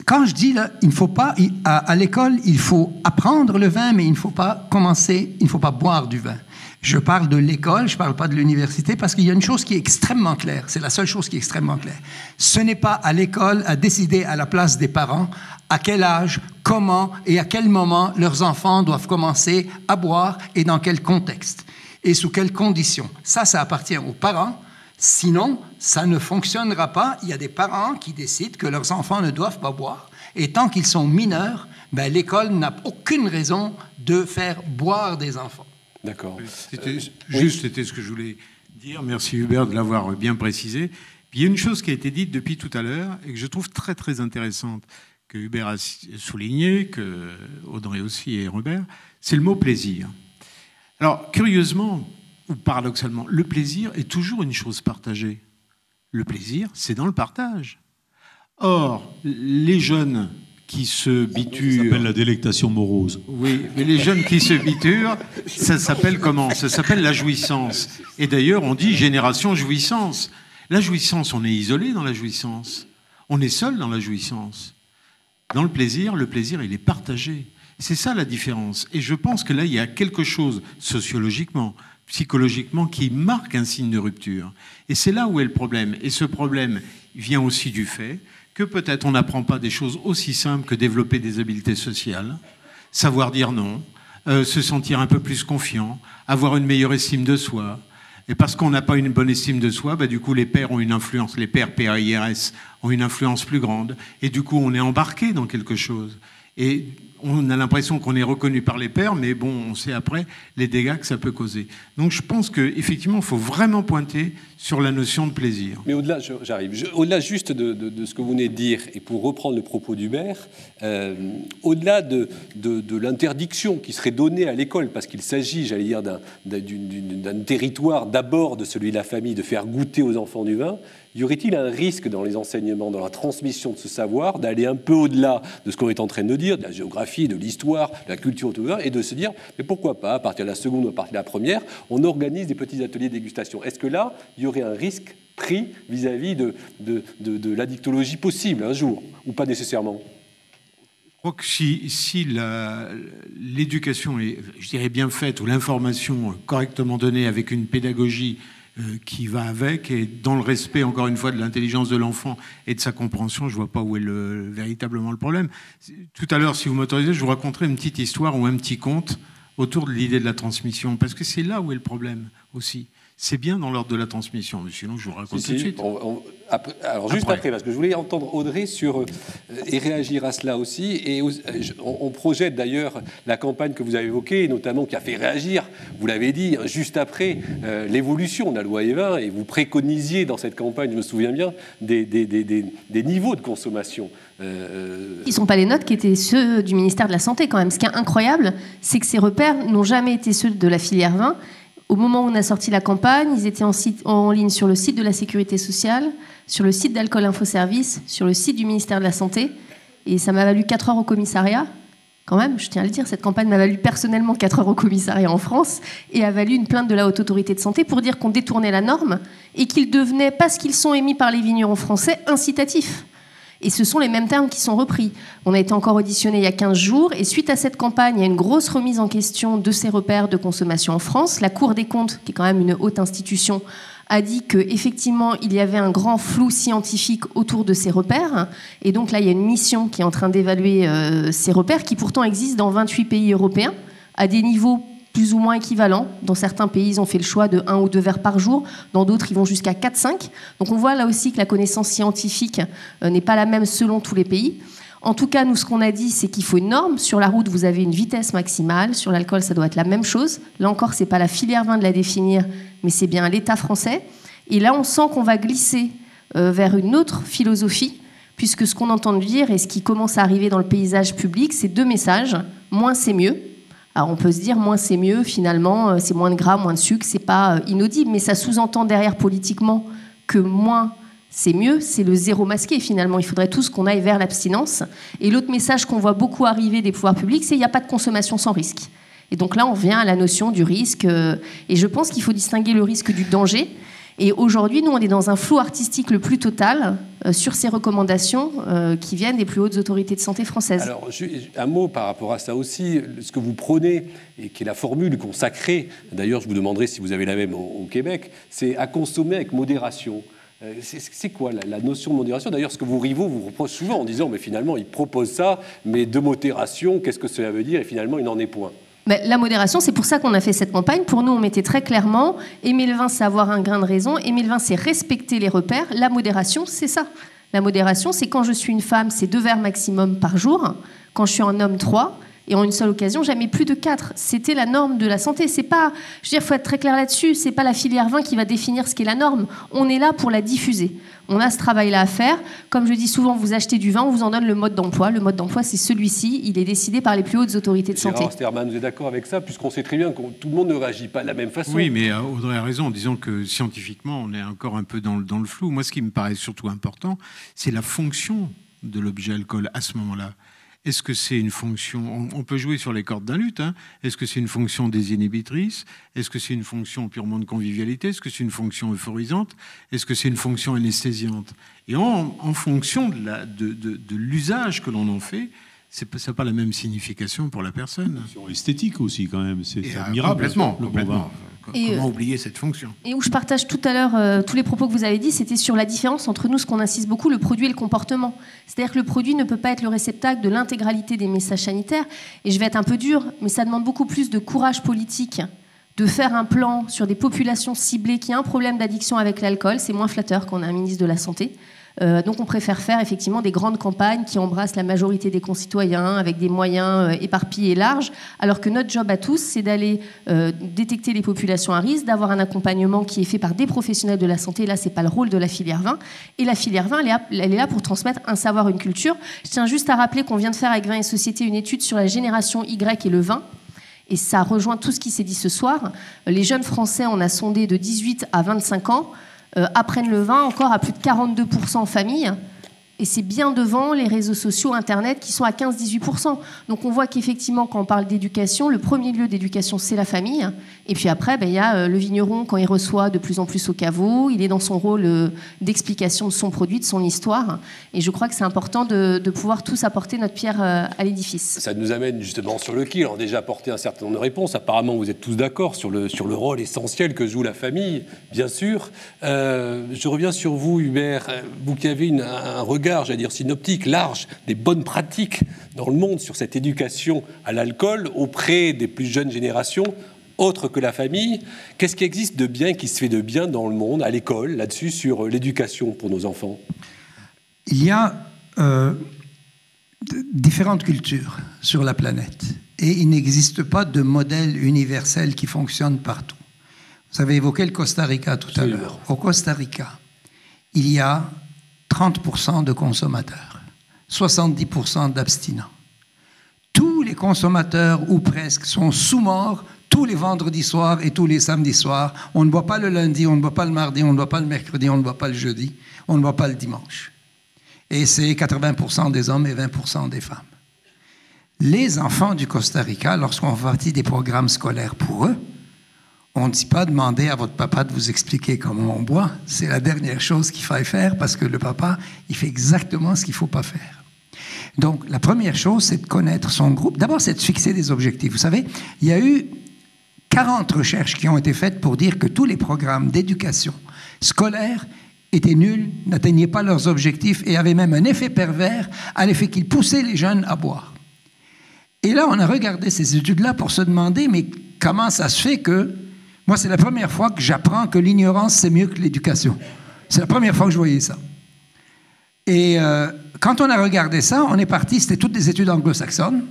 [SPEAKER 4] Quand je dis là, il ne faut pas à l'école, il faut apprendre le vin, mais il ne faut pas commencer, il ne faut pas boire du vin. Je parle de l'école, je ne parle pas de l'université, parce qu'il y a une chose qui est extrêmement claire. C'est la seule chose qui est extrêmement claire. Ce n'est pas à l'école à décider à la place des parents à quel âge, comment et à quel moment leurs enfants doivent commencer à boire et dans quel contexte et sous quelles conditions. Ça, ça appartient aux parents. Sinon, ça ne fonctionnera pas. Il y a des parents qui décident que leurs enfants ne doivent pas boire. Et tant qu'ils sont mineurs, ben, l'école n'a aucune raison de faire boire des enfants.
[SPEAKER 1] D'accord.
[SPEAKER 5] C'était juste, c'était ce que je voulais dire. Merci Hubert de l'avoir bien précisé. Puis il y a une chose qui a été dite depuis tout à l'heure et que je trouve très très intéressante, que Hubert a souligné, que Audrey aussi et Robert, c'est le mot plaisir. Alors curieusement ou paradoxalement, le plaisir est toujours une chose partagée. Le plaisir, c'est dans le partage. Or, les jeunes qui se
[SPEAKER 3] Ça
[SPEAKER 5] biturent
[SPEAKER 3] s'appelle la délectation morose.
[SPEAKER 5] oui, mais les jeunes qui se biturent, ça s'appelle comment? Ça s'appelle la jouissance. Et d'ailleurs, on dit génération jouissance. La jouissance, on est isolé dans la jouissance. On est seul dans la jouissance. Dans le plaisir, le plaisir, il est partagé. C'est ça la différence. Et je pense que là, il y a quelque chose sociologiquement, psychologiquement, qui marque un signe de rupture. Et c'est là où est le problème. Et ce problème vient aussi du fait que peut-être on n'apprend pas des choses aussi simples que développer des habiletés sociales, savoir dire non, euh, se sentir un peu plus confiant, avoir une meilleure estime de soi. Et parce qu'on n'a pas une bonne estime de soi, bah, du coup, les pères ont une influence, les pères PAIRS ont une influence plus grande. Et du coup, on est embarqué dans quelque chose. Et on a l'impression qu'on est reconnu par les pères, mais bon, on sait après les dégâts que ça peut causer. Donc je pense qu'effectivement, il faut vraiment pointer sur la notion de plaisir.
[SPEAKER 1] Mais au-delà, j'arrive, au-delà juste de, ce que vous venez de dire, et pour reprendre le propos d'Hubert, euh, au-delà de, l'interdiction qui serait donnée à l'école, parce qu'il s'agit, j'allais dire, d'un territoire d'abord de celui de la famille, de faire goûter aux enfants du vin, y aurait-il un risque dans les enseignements, dans la transmission de ce savoir, d'aller un peu au-delà de ce qu'on est en train de dire, de la géographie, de l'histoire, de la culture autour et de se dire, mais pourquoi pas, à partir de la seconde ou à partir de la première, on organise des petits ateliers de dégustation. Est-ce que là, il y aurait un risque pris vis-à-vis de, de, de- l'addictologie possible un jour, ou pas nécessairement?
[SPEAKER 5] Je crois que si, si l'éducation est, je dirais, bien faite, ou l'information correctement donnée avec une pédagogie qui va avec, et dans le respect, encore une fois, de l'intelligence de l'enfant et de sa compréhension, je ne vois pas où est le, véritablement le problème. Tout à l'heure, si vous m'autorisez, je vous raconterai une petite histoire ou un petit conte autour de l'idée de la transmission, parce que c'est là où est le problème aussi. C'est bien dans l'ordre de la transmission, mais sinon je vous raconte
[SPEAKER 1] Si,
[SPEAKER 5] tout de
[SPEAKER 1] si,
[SPEAKER 5] suite.
[SPEAKER 1] on- on- après- alors juste
[SPEAKER 5] Après.
[SPEAKER 1] après. parce que je voulais entendre Audrey sur euh, et réagir à cela aussi. Et euh, je- on, on projette d'ailleurs la campagne que vous avez évoquée, notamment qui a fait réagir. Vous l'avez dit hein, juste après euh, l'évolution de la loi Evin, et vous préconisiez dans cette campagne, je me souviens bien, des, des- des- des- des niveaux de consommation. Euh,
[SPEAKER 2] Ils ne sont pas les nôtres qui étaient ceux du ministère de la Santé quand même. Ce qui est incroyable, c'est que ces repères n'ont jamais été ceux de la filière vin. Au moment où on a sorti la campagne, ils étaient en, ligne sur le site de la Sécurité sociale, sur le site d'Alcool Info Service, sur le site du ministère de la Santé. Et ça m'a valu 4 heures au commissariat. Quand même, je tiens à le dire, cette campagne m'a valu personnellement 4 heures au commissariat en France et a valu une plainte de la Haute Autorité de Santé pour dire qu'on détournait la norme et qu'ils devenaient, parce qu'ils sont émis par les vignerons français, incitatifs. Et ce sont les mêmes termes qui sont repris. On a été encore auditionné il y a 15 jours, et suite à cette campagne, il y a une grosse remise en question de ces repères de consommation en France. La Cour des comptes, qui est quand même une haute institution, a dit qu'effectivement, il y avait un grand flou scientifique autour de ces repères. Et donc là, il y a une mission qui est en train d'évaluer euh, ces repères, qui pourtant existent dans 28 pays européens, à des niveaux plus ou moins équivalent. Dans certains pays, ils ont fait le choix de 1 ou 2 verres par jour. Dans d'autres, ils vont jusqu'à 4-5. Donc on voit là aussi que la connaissance scientifique euh, n'est pas la même selon tous les pays. En tout cas, nous, ce qu'on a dit, c'est qu'il faut une norme. Sur la route, vous avez une vitesse maximale. Sur l'alcool, ça doit être la même chose. Là encore, c'est pas la filière vin de la définir, mais c'est bien l'État français. Et là, on sent qu'on va glisser euh, vers une autre philosophie, puisque ce qu'on entend dire et ce qui commence à arriver dans le paysage public, c'est deux messages. Moins, c'est mieux. Alors on peut se dire moins c'est mieux, finalement, euh, c'est moins de gras, moins de sucre, c'est pas euh, inaudible, mais ça sous-entend derrière politiquement que moins c'est mieux, c'est le zéro masqué finalement. Il faudrait tous qu'on aille vers l'abstinence. Et l'autre message qu'on voit beaucoup arriver des pouvoirs publics, c'est il n'y a pas de consommation sans risque. Et donc là, on vient à la notion du risque. Euh, et je pense qu'il faut distinguer le risque du danger. Et aujourd'hui, nous, on est dans un flou artistique le plus total euh, sur ces recommandations euh, qui viennent des plus hautes autorités de santé françaises.
[SPEAKER 1] Alors, un mot par rapport à ça aussi. Ce que vous prenez, et qui est la formule consacrée, d'ailleurs, je vous demanderai si vous avez la même au Québec, c'est à consommer avec modération. Euh, c'est quoi la, notion de modération? D'ailleurs, ce que vos rivaux vous reprochent souvent en disant, mais finalement, il propose ça, mais de modération, qu'est-ce que cela veut dire? Et finalement, il n'en est point.
[SPEAKER 2] La modération, c'est pour ça qu'on a fait cette campagne. Pour nous, on mettait très clairement, aimer le vin, c'est avoir un grain de raison, aimer le vin, c'est respecter les repères. La modération, c'est ça. La modération, c'est quand je suis une femme, c'est deux verres maximum par jour. Quand je suis un homme, trois et en une seule occasion, jamais plus de 4. C'était la norme de la santé. C'est pas, je veux dire, faut être très clair là-dessus. C'est pas la filière vin qui va définir ce qu'est la norme. On est là pour la diffuser. On a ce travail-là à faire. Comme je dis souvent, vous achetez du vin, on vous en donne le mode d'emploi. Le mode d'emploi, c'est celui-ci. Il est décidé par les plus hautes autorités de santé.
[SPEAKER 1] Gérard Sterman, vous êtes d'accord avec ça, puisqu'on sait très bien que tout le monde ne réagit pas de la même façon.
[SPEAKER 5] Oui, mais euh, Audrey a raison en disant que scientifiquement, on est encore un peu dans le, dans le flou. Moi, ce qui me paraît surtout important, c'est la fonction de l'objet alcool à ce moment-là. Est-ce que c'est une fonction on, peut jouer sur les cordes d'un luth. Hein. Est-ce que c'est une fonction désinhibitrice Est-ce que c'est une fonction purement de convivialité? Est-ce que c'est une fonction euphorisante? Est-ce que c'est une fonction anesthésiante? Et en, fonction de l'usage que l'on en fait, ça n'a pas la même signification pour la personne.
[SPEAKER 3] Esthétique aussi, quand même. C'est ah, admirable.
[SPEAKER 5] Complètement. complètement. Comment euh, oublier cette fonction
[SPEAKER 2] Et où je partage tout à l'heure euh, tous les propos que vous avez dit, c'était sur la différence entre nous, ce qu'on insiste beaucoup, le produit et le comportement. C'est-à-dire que le produit ne peut pas être le réceptacle de l'intégralité des messages sanitaires. Et je vais être un peu dur, mais ça demande beaucoup plus de courage politique de faire un plan sur des populations ciblées qui ont un problème d'addiction avec l'alcool. C'est moins flatteur qu'on a un ministre de la Santé. Euh, donc on préfère faire effectivement des grandes campagnes qui embrassent la majorité des concitoyens avec des moyens euh, éparpillés et larges, alors que notre job à tous, c'est d'aller euh, détecter les populations à risque, d'avoir un accompagnement qui est fait par des professionnels de la santé. Là, c'est pas le rôle de la filière vin. Et la filière vin, elle est, là pour transmettre un savoir, une culture. Je tiens juste à rappeler qu'on vient de faire avec Vin et Société une étude sur la génération Y et le vin. Et ça rejoint tout ce qui s'est dit ce soir. Les jeunes Français, on a sondé de 18 à 25 ans. Euh, apprennent le vin encore à plus de 42% en famille. Et c'est bien devant les réseaux sociaux, Internet, qui sont à 15-18%. Donc on voit qu'effectivement, quand on parle d'éducation, le premier lieu d'éducation, c'est la famille. Et puis après, ben, il y a euh, le vigneron, quand il reçoit de plus en plus au caveau, il est dans son rôle euh, d'explication de son produit, de son histoire. Et je crois que c'est important de, pouvoir tous apporter notre pierre euh, à l'édifice.
[SPEAKER 1] Ça nous amène justement sur le qui. On a déjà apporté un certain nombre de réponses. Apparemment, vous êtes tous d'accord sur le, sur le rôle essentiel que joue la famille, bien sûr. je reviens sur vous, Hubert. Vous qui avez un regard j'allais dire synoptique, large, des bonnes pratiques dans le monde sur cette éducation à l'alcool auprès des plus jeunes générations, autres que la famille. Qu'est-ce qui existe de bien, qui se fait de bien dans le monde, à l'école, là-dessus, sur l'éducation pour nos enfants?
[SPEAKER 4] Il y a euh, différentes cultures sur la planète et il n'existe pas de modèle universel qui fonctionne partout. Vous avez évoqué le Costa Rica tout à l'heure. Au Costa Rica, il y a 30% de consommateurs, 70% d'abstinents. Tous les consommateurs, ou presque, sont sous-morts tous les vendredis soirs et tous les samedis soirs. On ne boit pas le lundi, on ne boit pas le mardi, on ne boit pas le mercredi, on ne boit pas le jeudi, on ne boit pas le dimanche. Et c'est 80% des hommes et 20% des femmes. Les enfants du Costa Rica, lorsqu'on fait des programmes scolaires pour eux, on ne dit pas demander à votre papa de vous expliquer comment on boit. C'est la dernière chose qu'il faille faire parce que le papa, il fait exactement ce qu'il ne faut pas faire. Donc, la première chose, c'est de connaître son groupe. D'abord, c'est de fixer des objectifs. Vous savez, il y a eu 40 recherches qui ont été faites pour dire que tous les programmes d'éducation scolaire étaient nuls, n'atteignaient pas leurs objectifs et avaient même un effet pervers à l'effet qu'ils poussaient les jeunes à boire. Et là, on a regardé ces études-là pour se demander, mais comment ça se fait que... Moi, c'est la première fois que j'apprends que l'ignorance, c'est mieux que l'éducation. C'est la première fois que je voyais ça. Et euh, quand on a regardé ça, on est parti, c'était toutes des études anglo-saxonnes,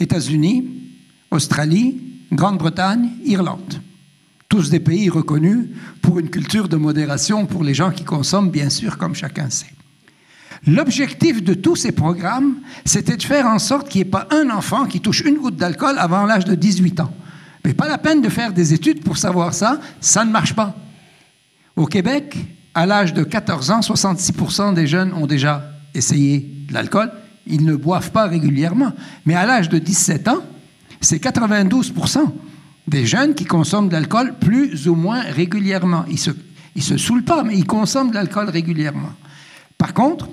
[SPEAKER 4] États-Unis, Australie, Grande-Bretagne, Irlande. Tous des pays reconnus pour une culture de modération pour les gens qui consomment, bien sûr, comme chacun sait. L'objectif de tous ces programmes, c'était de faire en sorte qu'il n'y ait pas un enfant qui touche une goutte d'alcool avant l'âge de 18 ans. Pas la peine de faire des études pour savoir ça, ça ne marche pas. Au Québec, à l'âge de 14 ans, 66% des jeunes ont déjà essayé de l'alcool. Ils ne boivent pas régulièrement. Mais à l'âge de 17 ans, c'est 92% des jeunes qui consomment de l'alcool plus ou moins régulièrement. Ils se, ils se saoulent pas, mais ils consomment de l'alcool régulièrement. Par contre,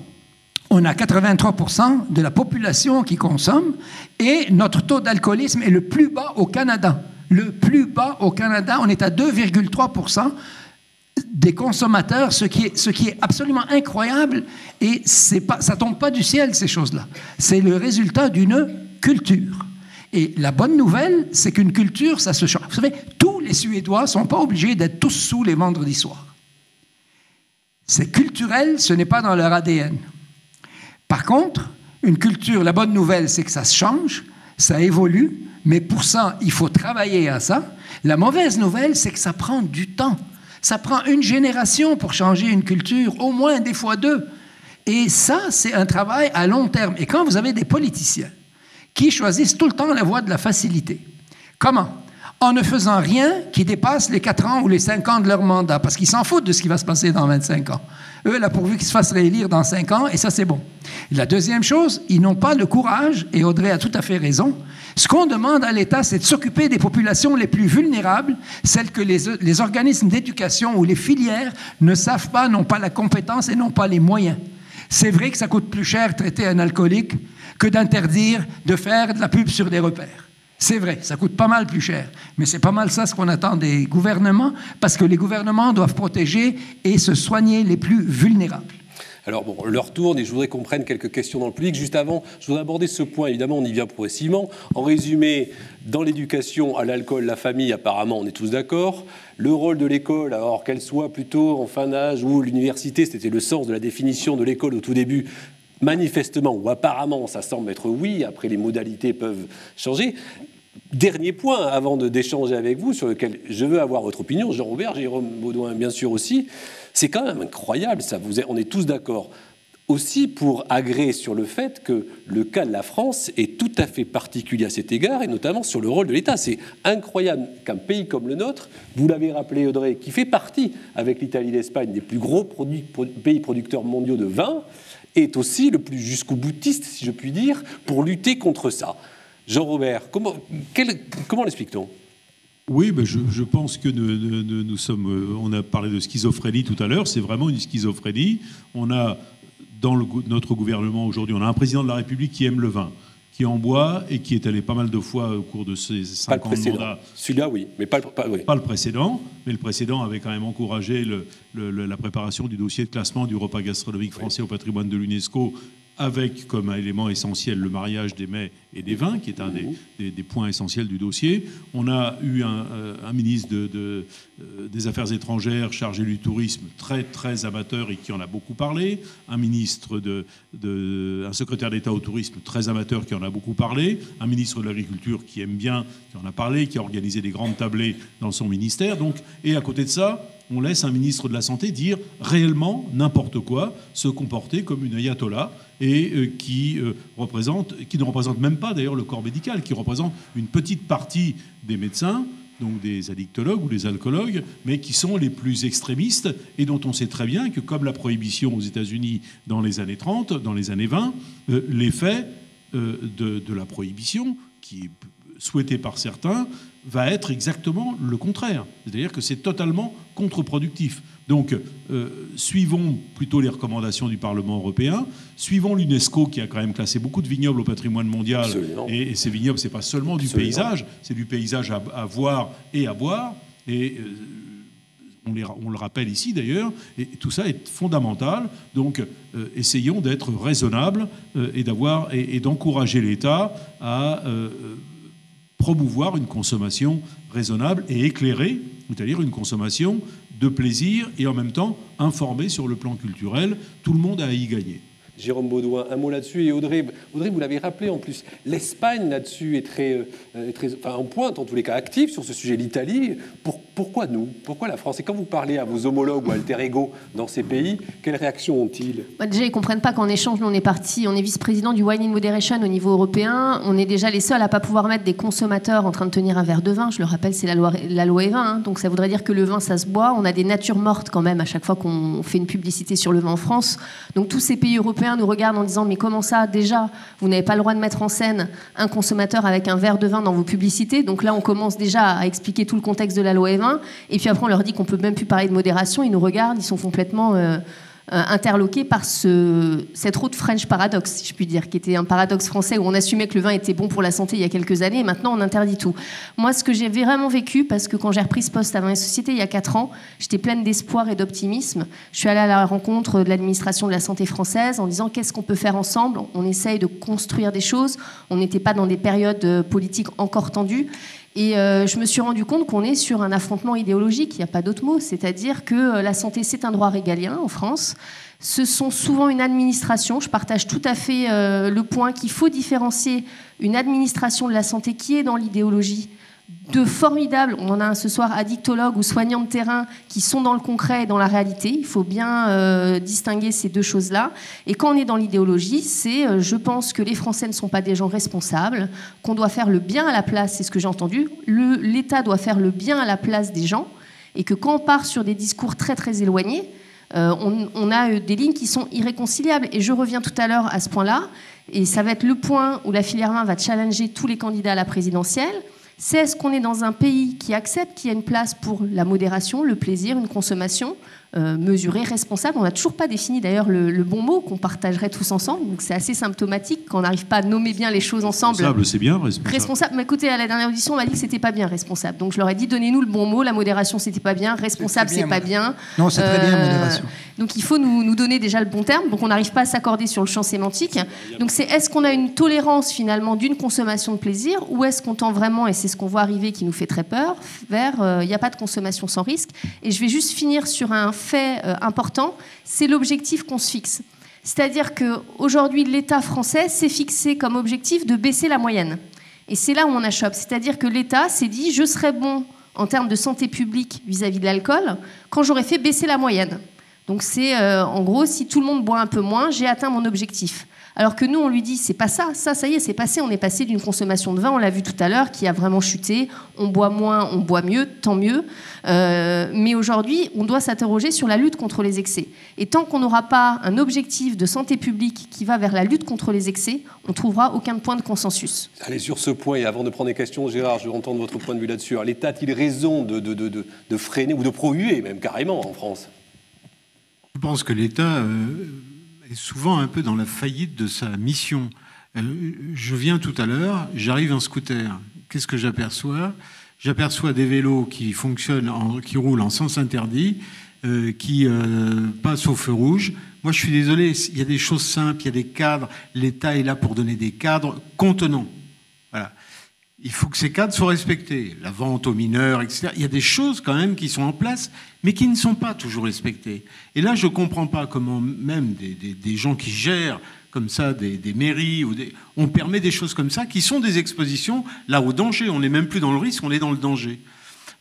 [SPEAKER 4] on a 83% de la population qui consomme et notre taux d'alcoolisme est le plus bas au Canada. Le plus bas au Canada, on est à 2,3% des consommateurs, ce qui est, absolument incroyable et pas, ça tombe pas du ciel ces choses-là. C'est le résultat d'une culture. Et la bonne nouvelle, c'est qu'une culture, ça se change. Vous savez, tous les Suédois ne sont pas obligés d'être tous sous les vendredis soirs. C'est culturel, ce n'est pas dans leur ADN. Par contre, une culture, la bonne nouvelle, c'est que ça se change, ça évolue, mais pour ça, il faut travailler à ça. La mauvaise nouvelle, c'est que ça prend du temps. Ça prend une génération pour changer une culture, au moins des fois deux. Et ça, c'est un travail à long terme. Et quand vous avez des politiciens qui choisissent tout le temps la voie de la facilité, comment? En ne faisant rien qui dépasse les 4 ans ou les 5 ans de leur mandat, parce qu'ils s'en foutent de ce qui va se passer dans 25 ans. Eux, là, pourvu qu'ils se fassent réélire dans cinq ans, et ça, c'est bon. La deuxième chose, ils n'ont pas le courage, et Audrey a tout à fait raison, ce qu'on demande à l'État, c'est de s'occuper des populations les plus vulnérables, celles que les, les organismes d'éducation ou les filières ne savent pas, n'ont pas la compétence et n'ont pas les moyens. C'est vrai que ça coûte plus cher traiter un alcoolique que d'interdire de faire de la pub sur des repères. C'est vrai, ça coûte pas mal plus cher, mais c'est pas mal ça ce qu'on attend des gouvernements, parce que les gouvernements doivent protéger et se soigner les plus vulnérables.
[SPEAKER 1] Alors bon, l'heure tourne et je voudrais qu'on prenne quelques questions dans le public. Juste avant, je voudrais aborder ce point. Évidemment, on y vient progressivement. En résumé, dans l'éducation à l'alcool, la famille, apparemment, on est tous d'accord. Le rôle de l'école, alors qu'elle soit plutôt en fin d'âge ou l'université, c'était le sens de la définition de l'école au tout début, manifestement ou apparemment, ça semble être oui, après les modalités peuvent changer. Dernier point avant d'échanger avec vous, sur lequel je veux avoir votre opinion, Jean-Robert, Jérôme Baudouin bien sûr aussi, c'est quand même incroyable, ça, vous on est tous d'accord. Aussi pour agréer sur le fait que le cas de la France est tout à fait particulier à cet égard, et notamment sur le rôle de l'État. C'est incroyable qu'un pays comme le nôtre, vous l'avez rappelé Audrey, qui fait partie, avec l'Italie et l'Espagne, des plus gros pays producteurs mondiaux de vin, est aussi le plus jusqu'au boutiste, si je puis dire, pour lutter contre ça. Jean-Robert, comment, comment l'explique-t-on?
[SPEAKER 3] Oui, ben je, pense que nous, sommes. Euh, on a parlé de schizophrénie tout à l'heure. C'est vraiment une schizophrénie. On a dans notre gouvernement aujourd'hui, on a un président de la République qui aime le vin qui en boit et qui est allé pas mal de fois au cours de ces cinq ans de mandat.
[SPEAKER 1] Celui-là, oui, mais pas, pas,
[SPEAKER 3] pas, le précédent. Mais le précédent avait quand même encouragé le, la préparation du dossier de classement du repas gastronomique français au patrimoine de l'UNESCO avec comme élément essentiel le mariage des mets et des vins, qui est un des, points essentiels du dossier. On a eu un, euh, ministre euh, des Affaires étrangères chargé du tourisme très très amateur et qui en a beaucoup parlé, un ministre de, de un secrétaire d'État au tourisme très amateur qui en a beaucoup parlé, un ministre de l'Agriculture qui aime bien, qui en a parlé, qui a organisé des grandes tablées dans son ministère. Donc, et à côté de ça, on laisse un ministre de la Santé dire réellement n'importe quoi, se comporter comme une ayatollah et euh, qui, euh, qui ne représente même pas d'ailleurs le corps médical, qui représente une petite partie des médecins, donc des addictologues ou des alcoologues, mais qui sont les plus extrémistes et dont on sait très bien que, comme la prohibition aux États-Unis dans les années 30, dans les années 20, euh, l'effet de, la prohibition, qui est souhaité par certains, va être exactement le contraire. C'est-à-dire que c'est totalement contre-productif. Donc, suivons plutôt les recommandations du Parlement européen, suivons l'UNESCO qui a quand même classé beaucoup de vignobles au patrimoine mondial. Et, ces vignobles, c'est pas seulement du paysage, c'est du paysage à, voir et à boire. Et euh, on, on, le rappelle ici d'ailleurs, et tout ça est fondamental. Donc, euh, essayons d'être raisonnables et d'avoir et, d'encourager l'État à promouvoir une consommation raisonnable et éclairée, c'est-à-dire une consommation de plaisir et en même temps informée sur le plan culturel. Tout le monde a à y gagner.
[SPEAKER 1] Jérôme Baudouin, un mot là-dessus. Et Audrey, Audrey vous l'avez rappelé en plus, l'Espagne là-dessus est très, euh, très enfin, en pointe, en tous les cas active sur ce sujet. L'Italie, pour, pourquoi nous Pourquoi la France? Et quand vous parlez à vos homologues ou alter ego dans ces pays, quelles réactions ont-ils?
[SPEAKER 2] Bah, Déjà, ils ne comprennent pas qu'en échange, nous, on est parti, on est vice-président du Wine in Moderation au niveau européen. On est déjà les seuls à ne pas pouvoir mettre des consommateurs en train de tenir un verre de vin. Je le rappelle, c'est la loi, la loi E20. Hein. donc ça voudrait dire que le vin, ça se boit. On a des natures mortes quand même à chaque fois qu'on fait une publicité sur le vin en France. Donc tous ces pays européens nous regardent en disant mais comment ça? Déjà vous n'avez pas le droit de mettre en scène un consommateur avec un verre de vin dans vos publicités donc là on commence déjà à expliquer tout le contexte de la loi E20 et puis après on leur dit qu'on peut même plus parler de modération ils nous regardent ils sont complètement euh, euh, interloqué par ce, cette route French paradoxe, si je puis dire, qui était un paradoxe français où on assumait que le vin était bon pour la santé il y a quelques années et maintenant on interdit tout. Moi, ce que j'ai vraiment vécu, parce que quand j'ai repris ce poste à et Société il y a 4 ans, j'étais pleine d'espoir et d'optimisme. Je suis allée à la rencontre de l'administration de la santé française en disant qu'est-ce qu'on peut faire ensemble? On essaye de construire des choses. On n'était pas dans des périodes euh, politiques encore tendues. Et euh, je me suis rendu compte qu'on est sur un affrontement idéologique, il n'y a pas d'autre mot. C'est-à-dire que euh, la santé, c'est un droit régalien en France. Ce sont souvent une administration, je partage tout à fait euh, le point qu'il faut différencier une administration de la santé qui est dans l'idéologie de formidables, on en a ce soir, addictologues ou soignants de terrain qui sont dans le concret et dans la réalité. Il faut bien euh, distinguer ces deux choses-là. Et quand on est dans l'idéologie, c'est euh, je pense que les Français ne sont pas des gens responsables, qu'on doit faire le bien à la place, c'est ce que j'ai entendu, l'État doit faire le bien à la place des gens, et que quand on part sur des discours très très éloignés, euh, on, on, a des lignes qui sont irréconciliables. Et je reviens tout à l'heure à ce point-là, et ça va être le point où la filière 1 va challenger tous les candidats à la présidentielle c'est est-ce qu'on est dans un pays qui accepte qu'il y a une place pour la modération, le plaisir, une consommation mesurée, responsable. On n'a toujours pas défini d'ailleurs le, bon mot qu'on partagerait tous ensemble. Donc c'est assez symptomatique qu'on n'arrive pas à nommer bien les choses ensemble.
[SPEAKER 3] Responsable, c'est bien. Responsable.
[SPEAKER 2] responsable. Mais écoutez, à la dernière audition, on m'a dit que c'était pas bien responsable. Donc je leur ai dit donnez-nous le bon mot. La modération, c'était pas bien. Responsable, c'est pas bien.
[SPEAKER 4] Non, c'est très bien, modération.
[SPEAKER 2] Euh, donc il faut nous, nous, donner déjà le bon terme. Donc on n'arrive pas à s'accorder sur le champ sémantique. Donc c'est est-ce qu'on a une tolérance finalement d'une consommation de plaisir ou est-ce qu'on tend vraiment, et c'est ce qu'on voit arriver qui nous fait très peur, vers euh, il n'y a pas de consommation sans risque. Et je vais juste finir sur un fait euh, important, c'est l'objectif qu'on se fixe. C'est-à-dire qu'aujourd'hui, l'État français s'est fixé comme objectif de baisser la moyenne. Et c'est là où on achoppe. C'est-à-dire que l'État s'est dit, je serai bon en termes de santé publique vis-à-vis de l'alcool quand j'aurai fait baisser la moyenne. Donc c'est euh, en gros, si tout le monde boit un peu moins, j'ai atteint mon objectif. Alors que nous, on lui dit, c'est pas ça, ça, ça y est, c'est passé. On est passé d'une consommation de vin, on l'a vu tout à l'heure, qui a vraiment chuté. On boit moins, on boit mieux, tant mieux. Euh, mais aujourd'hui, on doit s'interroger sur la lutte contre les excès. Et tant qu'on n'aura pas un objectif de santé publique qui va vers la lutte contre les excès, on ne trouvera aucun point de consensus.
[SPEAKER 1] Allez, sur ce point, et avant de prendre des questions, Gérard, je veux entendre votre point de vue là-dessus. L'État a-t-il raison de, de, de, de, freiner ou de prohuer, même carrément, en France?
[SPEAKER 5] Je pense que l'État. Euh, est souvent un peu dans la faillite de sa mission. Euh, je viens tout à l'heure, j'arrive en scooter. Qu'est-ce que j'aperçois? J'aperçois des vélos qui fonctionnent, qui roulent en sens interdit, euh, qui euh, passent au feu rouge. Moi, je suis désolé, il y a des choses simples, il y a des cadres. L'État est là pour donner des cadres contenants. Il faut que ces cadres soient respectés. La vente aux mineurs, etc. Il y a des choses quand même qui sont en place, mais qui ne sont pas toujours respectées. Et là, je ne comprends pas comment même des, gens qui gèrent comme ça des, mairies, ou on permet des choses comme ça, qui sont des expositions, là, au danger. On n'est même plus dans le risque, on est dans le danger.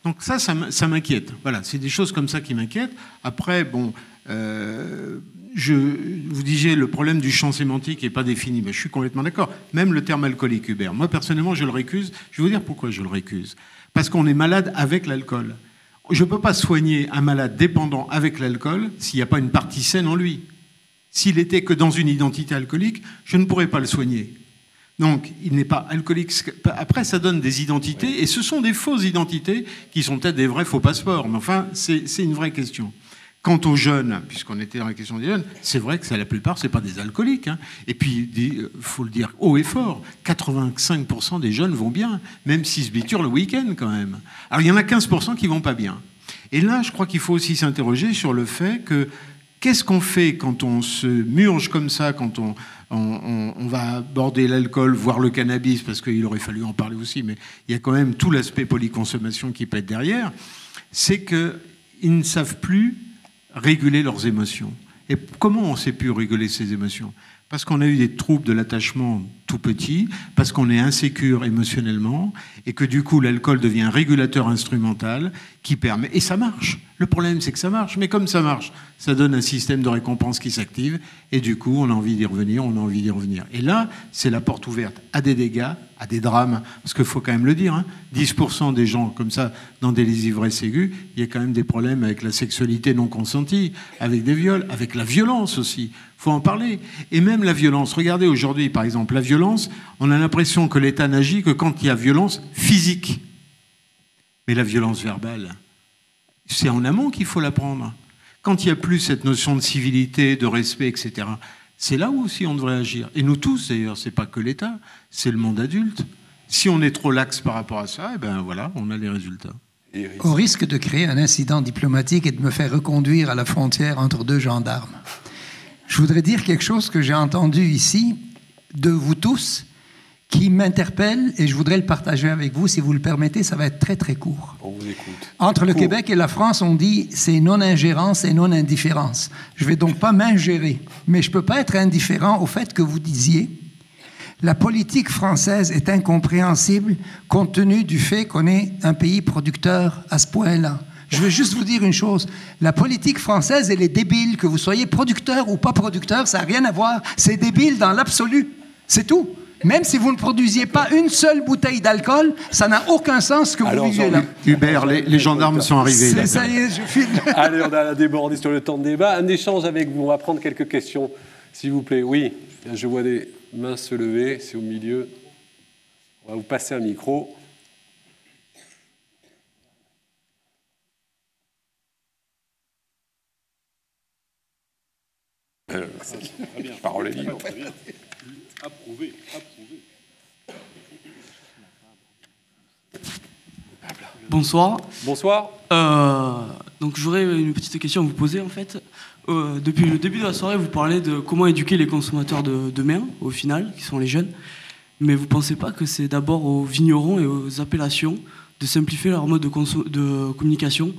[SPEAKER 5] Donc ça, ça m'inquiète. Voilà, c'est des choses comme ça qui m'inquiètent. Après, bon, euh, je, vous disiez le problème du champ sémantique n'est pas défini, mais je suis complètement d'accord. Même le terme alcoolique, Hubert. Moi, personnellement, je le récuse. Je vais vous dire pourquoi je le récuse. Parce qu'on est malade avec l'alcool. Je ne peux pas soigner un malade dépendant avec l'alcool s'il n'y a pas une partie saine en lui. S'il était que dans une identité alcoolique, je ne pourrais pas le soigner. Donc, il n'est pas alcoolique. Après, ça donne des identités, et ce sont des fausses identités qui sont peut-être des vrais faux passeports. Mais enfin, c'est une vraie question. Quant aux jeunes, puisqu'on était dans la question des jeunes, c'est vrai que la plupart, ce pas des alcooliques. Hein. Et puis, il euh, faut le dire haut et fort, 85% des jeunes vont bien, même s'ils se biturent le week-end quand même. Alors, il y en a 15% qui vont pas bien. Et là, je crois qu'il faut aussi s'interroger sur le fait que Qu'est-ce qu'on fait quand on se murge comme ça, quand on, on, on va aborder l'alcool, voire le cannabis, parce qu'il aurait fallu en parler aussi, mais il y a quand même tout l'aspect polyconsommation qui être derrière, c'est qu'ils ne savent plus réguler leurs émotions. Et comment on sait pu réguler ces émotions? Parce qu'on a eu des troubles de l'attachement tout petit, parce qu'on est insécure émotionnellement, et que du coup l'alcool devient un régulateur instrumental qui permet, et ça marche. Le problème c'est que ça marche, mais comme ça marche, ça donne un système de récompense qui s'active, et du coup on a envie d'y revenir, on a envie d'y revenir. Et là, c'est la porte ouverte à des dégâts, à des drames, parce qu'il faut quand même le dire, hein, 10% des gens comme ça dans des ivresses aiguës, il y a quand même des problèmes avec la sexualité non consentie, avec des viols, avec la violence aussi faut en parler. Et même la violence. Regardez aujourd'hui, par exemple, la violence, on a l'impression que l'État n'agit que quand il y a violence physique. Mais la violence verbale, c'est en amont qu'il faut la prendre. Quand il n'y a plus cette notion de civilité, de respect, etc., c'est là où aussi on devrait agir. Et nous tous, d'ailleurs, c'est pas que l'État, c'est le monde adulte. Si on est trop lax par rapport à ça, eh ben voilà, on a les résultats.
[SPEAKER 4] Au risque de créer un incident diplomatique et de me faire reconduire à la frontière entre deux gendarmes. Je voudrais dire quelque chose que j'ai entendu ici de vous tous qui m'interpelle et je voudrais le partager avec vous. Si vous le permettez, ça va être très très court.
[SPEAKER 1] On vous écoute.
[SPEAKER 4] Entre le Québec et la France, on dit c'est non-ingérence et non-indifférence. Je vais donc pas m'ingérer, mais je peux pas être indifférent au fait que vous disiez la politique française est incompréhensible compte tenu du fait qu'on est un pays producteur à ce point-là. Je veux juste vous dire une chose. La politique française, elle est débile. Que vous soyez producteur ou pas producteur, ça n'a rien à voir. C'est débile dans l'absolu. C'est tout. Même si vous ne produisiez pas une seule bouteille d'alcool, ça n'a aucun sens ce que vous vivez là.
[SPEAKER 5] Hubert, les, les gendarmes sont arrivés.
[SPEAKER 4] C'est ça y est, je file.
[SPEAKER 1] Allez, on a débordé sur le temps de débat. Un échange avec vous. On va prendre quelques questions, s'il vous plaît. Oui, je vois des mains se lever. C'est au milieu. On va vous passer un micro. Euh, parole est libre.
[SPEAKER 3] Approuvé, approuvé.
[SPEAKER 9] Bonsoir.
[SPEAKER 1] Bonsoir.
[SPEAKER 9] Euh, donc j'aurais une petite question à vous poser en fait. Euh, depuis le début de la soirée, vous parlez de comment éduquer les consommateurs de demain, au final, qui sont les jeunes. Mais vous ne pensez pas que c'est d'abord aux vignerons et aux appellations de simplifier leur mode de, de communication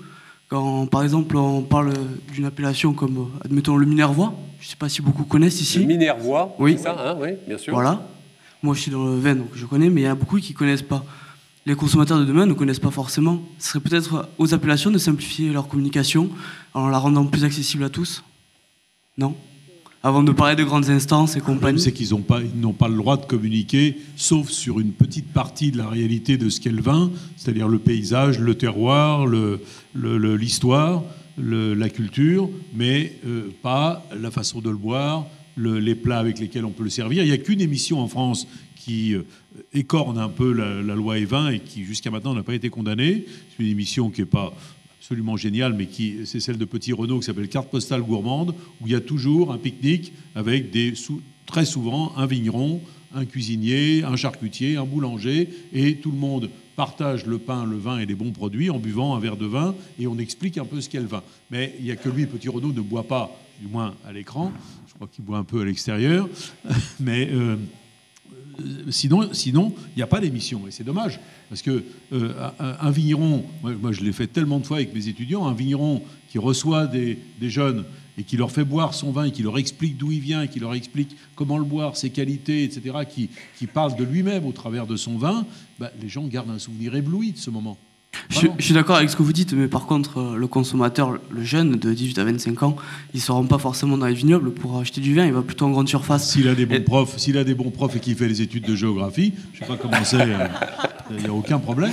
[SPEAKER 9] Quand par exemple on parle d'une appellation comme, admettons, le Minervois, je ne sais pas si beaucoup connaissent ici.
[SPEAKER 1] Le Minervois,
[SPEAKER 9] Oui.
[SPEAKER 1] c'est ça, hein, oui, bien sûr.
[SPEAKER 9] Voilà. Moi, je suis dans le vin, donc je connais, mais il y en a beaucoup qui ne connaissent pas. Les consommateurs de demain ne connaissent pas forcément. Ce serait peut-être aux appellations de simplifier leur communication en la rendant plus accessible à tous Non? Avant de parler de grandes instances et
[SPEAKER 3] Le problème,
[SPEAKER 9] compagnie.
[SPEAKER 3] c'est qu'ils n'ont pas, ils n'ont pas le droit de communiquer, sauf sur une petite partie de la réalité de ce qu'est le vin, c'est-à-dire le paysage, le terroir, le- le- le- l'histoire, le- la culture, mais euh, pas la façon de le boire, le- les plats avec lesquels on peut le servir. Il n'y a qu'une émission en France qui euh, écorne un peu la, la loi Evin et qui, jusqu'à maintenant, n'a pas été condamnée. C'est une émission qui n'est pas absolument géniale, mais qui c'est celle de Petit Renault qui s'appelle Carte postale gourmande, où il y a toujours un pique-nique avec des très souvent un vigneron, un cuisinier, un charcutier, un boulanger, et tout le monde partage le pain, le vin et les bons produits en buvant un verre de vin, et on explique un peu ce qu'est le vin. Mais il n'y a que lui, Petit Renault, ne boit pas, du moins à l'écran. Je crois qu'il boit un peu à l'extérieur, mais euh, sinon, sinon, il n'y a pas d'émission et c'est dommage parce que euh, un, vigneron, moi, je l'ai fait tellement de fois avec mes étudiants, un vigneron qui reçoit des, jeunes et qui leur fait boire son vin et qui leur explique d'où il vient qui leur explique comment le boire, ses qualités, etc., qui, qui parle de lui-même au travers de son vin, bah, les gens gardent un souvenir ébloui de ce moment.
[SPEAKER 9] Je, suis- je suis d'accord avec ce que vous dites, mais par contre, euh, le consommateur, le jeune de 18 à 25 ans, il ne se rend pas forcément dans les vignobles pour acheter du vin, il va plutôt en grande surface.
[SPEAKER 3] S'il a des bons
[SPEAKER 9] Et-
[SPEAKER 3] profs, s'il a des bons profs et qu'il fait les études de géographie, je sais pas comment c'est, euh, il n'y a aucun problème.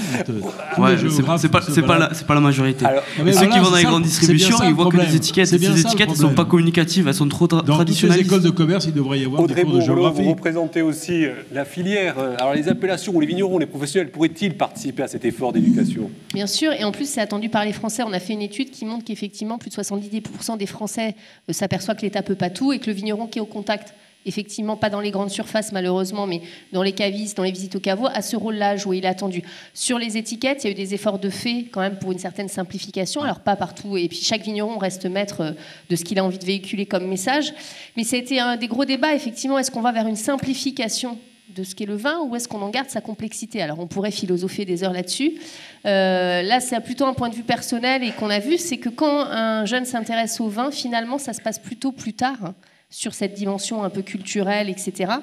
[SPEAKER 9] Ouais, c'est pas, la, c'est pas la majorité.
[SPEAKER 1] Alors,
[SPEAKER 3] mais
[SPEAKER 9] ceux
[SPEAKER 3] voilà,
[SPEAKER 9] qui vont dans les grandes distributions,
[SPEAKER 3] ça
[SPEAKER 9] ils voient que les étiquettes, ces ne sont pas communicatives, elles sont trop tra-
[SPEAKER 3] Dans les écoles de commerce, il devrait y avoir
[SPEAKER 1] Audrey
[SPEAKER 3] des cours de
[SPEAKER 1] Bourgelot, vous
[SPEAKER 3] géographie.
[SPEAKER 1] représentez aussi euh, la filière. Alors, les appellations ou les vignerons, les professionnels, pourraient-ils participer à cet effort d'éducation?
[SPEAKER 2] Bien sûr, et en plus c'est attendu par les Français. On a fait une étude qui montre qu'effectivement plus de 70% des Français euh, s'aperçoivent que l'État peut pas tout et que le vigneron qui est au contact effectivement pas dans les grandes surfaces malheureusement, mais dans les cavistes, dans les visites au caveau, a ce rôle-là à jouer. Il est attendu. Sur les étiquettes, il y a eu des efforts de fait quand même pour une certaine simplification. Alors pas partout, et puis chaque vigneron reste maître euh, de ce qu'il a envie de véhiculer comme message. Mais ça a été un des gros débats, effectivement. Est-ce qu'on va vers une simplification de ce qu'est le vin ou est-ce qu'on en garde sa complexité? Alors on pourrait philosopher des heures là-dessus. Euh, là, c'est plutôt un point de vue personnel et qu'on a vu, c'est que quand un jeune s'intéresse au vin, finalement, ça se passe plutôt plus tard sur cette dimension un peu culturelle, etc.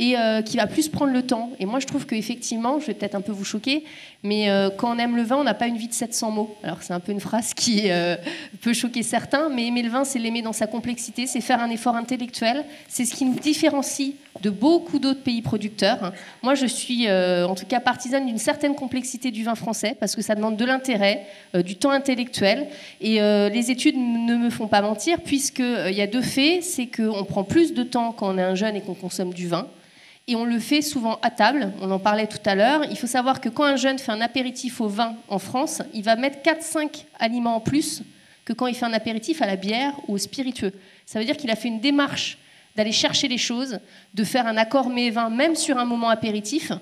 [SPEAKER 2] Et euh, qui va plus prendre le temps. Et moi, je trouve qu'effectivement, je vais peut-être un peu vous choquer, mais euh, quand on aime le vin, on n'a pas une vie de 700 mots. Alors, c'est un peu une phrase qui euh, peut choquer certains, mais aimer le vin, c'est l'aimer dans sa complexité, c'est faire un effort intellectuel. C'est ce qui nous différencie de beaucoup d'autres pays producteurs. Moi, je suis en tout cas partisane d'une certaine complexité du vin français, parce que ça demande de l'intérêt, du temps intellectuel. Et les études ne me font pas mentir, puisqu'il y a deux faits, c'est qu'on prend plus de temps quand on est un jeune et qu'on consomme du vin et on le fait souvent à table, on en parlait tout à l'heure. Il faut savoir que quand un jeune fait un apéritif au vin en France, il va mettre 4-5 aliments en plus que quand il fait un apéritif à la bière ou au spiritueux. Ça veut dire qu'il a fait une démarche d'aller chercher les choses, de faire un accord mets-vin même sur un moment apéritif.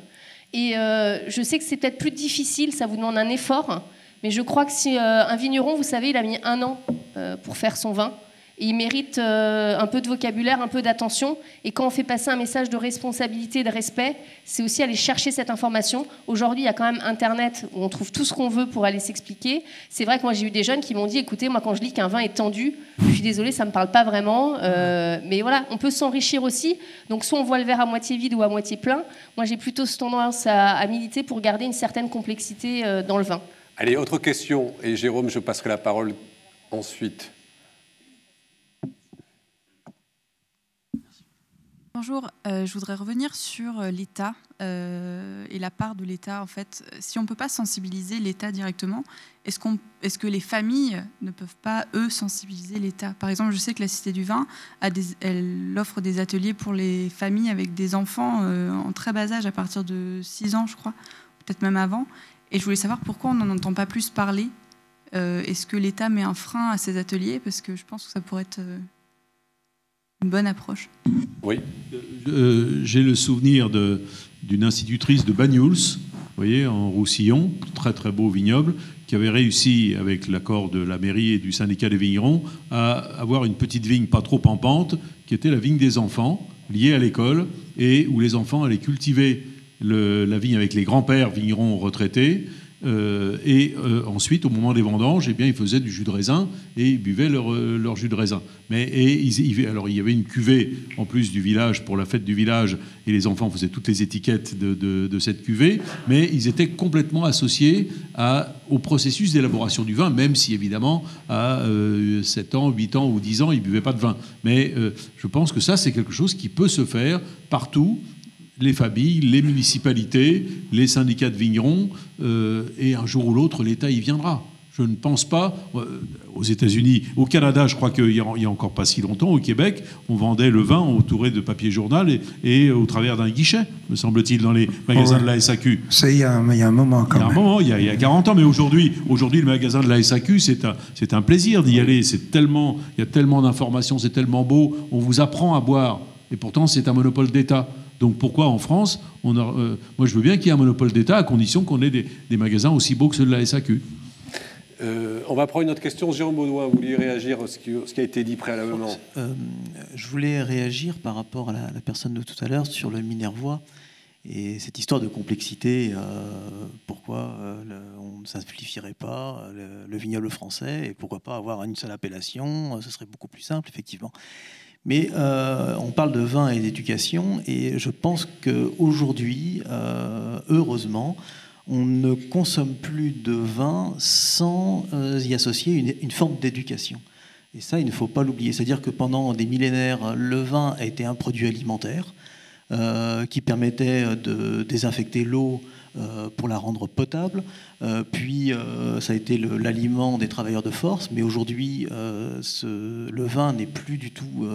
[SPEAKER 2] Et euh, je sais que c'est peut-être plus difficile, ça vous demande un effort, mais je crois que si euh, un vigneron, vous savez, il a mis un an euh, pour faire son vin, il mérite euh, un peu de vocabulaire, un peu d'attention. Et quand on fait passer un message de responsabilité, de respect, c'est aussi aller chercher cette information. Aujourd'hui, il y a quand même Internet où on trouve tout ce qu'on veut pour aller s'expliquer. C'est vrai que moi, j'ai eu des jeunes qui m'ont dit, écoutez, moi, quand je lis qu'un vin est tendu, je suis désolée, ça ne me parle pas vraiment. Euh, mais voilà, on peut s'enrichir aussi. Donc, soit on voit le verre à moitié vide ou à moitié plein. Moi, j'ai plutôt tendance à, à, militer pour garder une certaine complexité euh, dans le vin.
[SPEAKER 1] Allez, autre question. Et Jérôme, je passerai la parole ensuite.
[SPEAKER 10] Bonjour, euh, je voudrais revenir sur euh, l'État euh, et la part de l'État. En fait, si on ne peut pas sensibiliser l'État directement, est-ce, qu'on, est-ce que les familles ne peuvent pas, eux, sensibiliser l'État? Par exemple, je sais que la Cité du Vin, elle offre des ateliers pour les familles avec des enfants en très bas âge, à partir de 6 ans, je crois, peut-être même avant. Et je voulais savoir pourquoi on n'en entend pas plus parler. est-ce que l'État met un frein à ces ateliers? Parce que je pense que ça pourrait être une bonne approche.
[SPEAKER 1] Oui.
[SPEAKER 3] Euh, J'ai le souvenir d'une institutrice de Banyuls, vous voyez, en Roussillon, très très beau vignoble, qui avait réussi, avec l'accord de la mairie et du syndicat des vignerons, à avoir une petite vigne pas trop en pente, qui était la vigne des enfants, liée à l'école, et où les enfants allaient cultiver le, la vigne avec les grands-pères vignerons retraités, euh, et euh, ensuite, au moment des vendanges, eh bien, ils faisaient du jus de raisin et ils buvaient leur, euh, leur jus de raisin. Mais, et ils, alors, il y avait une cuvée en plus du village pour la fête du village et les enfants faisaient toutes les étiquettes de, de, cette cuvée, mais ils étaient complètement associés au processus d'élaboration du vin, même si évidemment à 7 ans, 8 ans ou 10 ans, ils ne buvaient pas de vin. Mais je pense que ça, c'est quelque chose qui peut se faire partout les familles, les municipalités, les syndicats de vignerons, euh, et un jour ou l'autre, l'État y viendra. Je ne pense pas. Euh, aux États-Unis, au Canada, je crois qu'il n'y a, encore pas si longtemps, au Québec, on vendait le vin entouré de papier journal et, au travers d'un guichet, me semble-t-il, dans les magasins de la SAQ.
[SPEAKER 4] C'est il, y a un moment quand
[SPEAKER 3] même. Il y a un moment, il y a, 40 ans, mais aujourd'hui, aujourd'hui, le magasin de la SAQ, c'est un, c'est un plaisir d'y aller. C'est tellement, il y a tellement d'informations, c'est tellement beau. On vous apprend à boire, et pourtant, c'est un monopole d'État. Donc pourquoi en France on a, euh, Moi je veux bien qu'il y ait un monopole d'État à condition qu'on ait des, des, magasins aussi beaux que ceux de la SAQ.
[SPEAKER 1] Euh, on va prendre une autre question. Jérôme Baudouin, vous vouliez réagir à ce qui, ce qui, a été dit préalablement
[SPEAKER 8] euh, Je voulais réagir par rapport à la, la personne de tout à l'heure sur le Minervois et cette histoire de complexité. Euh, pourquoi euh, le, on ne simplifierait pas le, le, vignoble français et pourquoi pas avoir une seule appellation Ce serait beaucoup plus simple, effectivement. Mais euh, on parle de vin et d'éducation, et je pense qu'aujourd'hui, euh, heureusement, on ne consomme plus de vin sans euh, y associer une, une forme d'éducation. Et ça, il ne faut pas l'oublier. C'est-à-dire que pendant des millénaires, le vin a été un produit alimentaire euh, qui permettait de désinfecter l'eau pour la rendre potable. Euh, puis euh, ça a été l'aliment des travailleurs de force, mais aujourd'hui le vin n'est plus du tout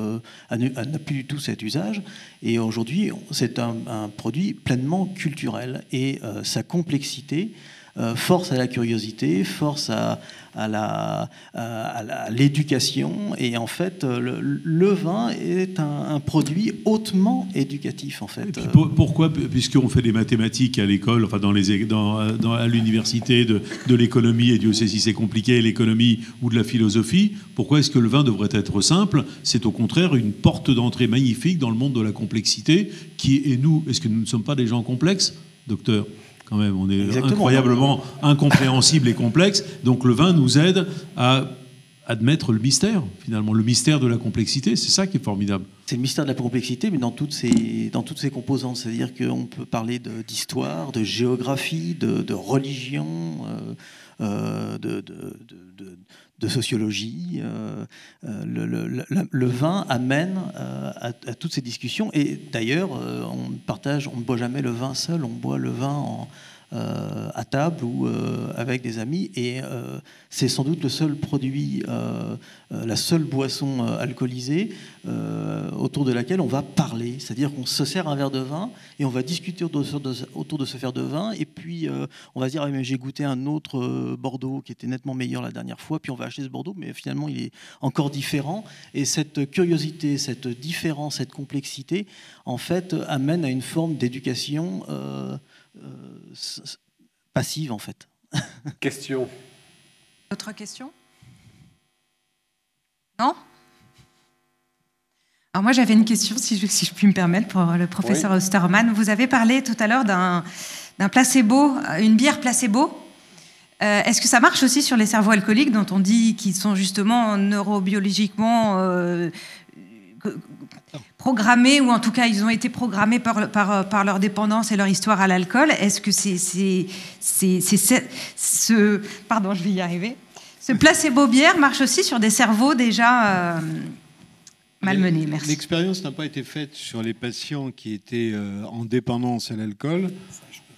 [SPEAKER 8] n'a plus du tout cet usage. Et aujourd'hui c'est un, un, produit pleinement culturel et sa complexité euh, force à la curiosité, force à, l'éducation. Et en fait, le, vin est un, produit hautement éducatif, en fait.
[SPEAKER 3] pourquoi Puisqu'on fait des mathématiques à l'école, enfin dans les, à l'université de, de l'économie, et Dieu sait si c'est compliqué, l'économie ou de la philosophie, pourquoi est-ce que le vin devrait être simple? C'est au contraire une porte d'entrée magnifique dans le monde de la complexité, qui est nous. Est-ce que nous ne sommes pas des gens complexes, docteur? Quand même, on est incroyablement incompréhensible et complexe. Donc le vin nous aide à admettre le mystère, finalement, le mystère de la complexité. C'est ça qui est formidable.
[SPEAKER 8] C'est le mystère de la complexité, mais dans toutes ses, dans toutes ses composantes. C'est-à-dire qu'on peut parler d'histoire, de, géographie, de, religion, euh, euh, de, de, sociologie. Euh, le, vin amène à, à, toutes ces discussions. Et d'ailleurs, on partage, on ne boit jamais le vin seul, on boit le vin en euh, à table ou euh, avec des amis. Et euh, c'est sans doute le seul produit, la seule boisson alcoolisée autour de laquelle on va parler. C'est-à-dire qu'on se sert un verre de vin et on va discuter autour de, ce verre de vin. Et puis on va se dire ah, j'ai goûté un autre Bordeaux qui était nettement meilleur la dernière fois. Puis on va acheter ce Bordeaux, mais finalement il est encore différent. Et cette curiosité, cette différence, cette complexité, en fait, amène à une forme d'éducation. Euh, passive en fait.
[SPEAKER 1] Question.
[SPEAKER 11] Autre question? Non? Alors moi j'avais une question, si je, si je, puis me permettre, pour le professeur Osterman. Vous avez parlé tout à l'heure d'un placebo, une bière placebo. Euh, est-ce que ça marche aussi sur les cerveaux alcooliques dont on dit qu'ils sont justement neurobiologiquement euh, programmés, ou en tout cas ils ont été programmés par, par, par leur dépendance et leur histoire à l'alcool. Est-ce que c'est ce... Pardon, je vais y arriver. Ce placebo bière marche aussi sur des cerveaux déjà euh, malmenés. Merci.
[SPEAKER 5] L'expérience n'a pas été faite sur les patients qui étaient euh, en dépendance à l'alcool.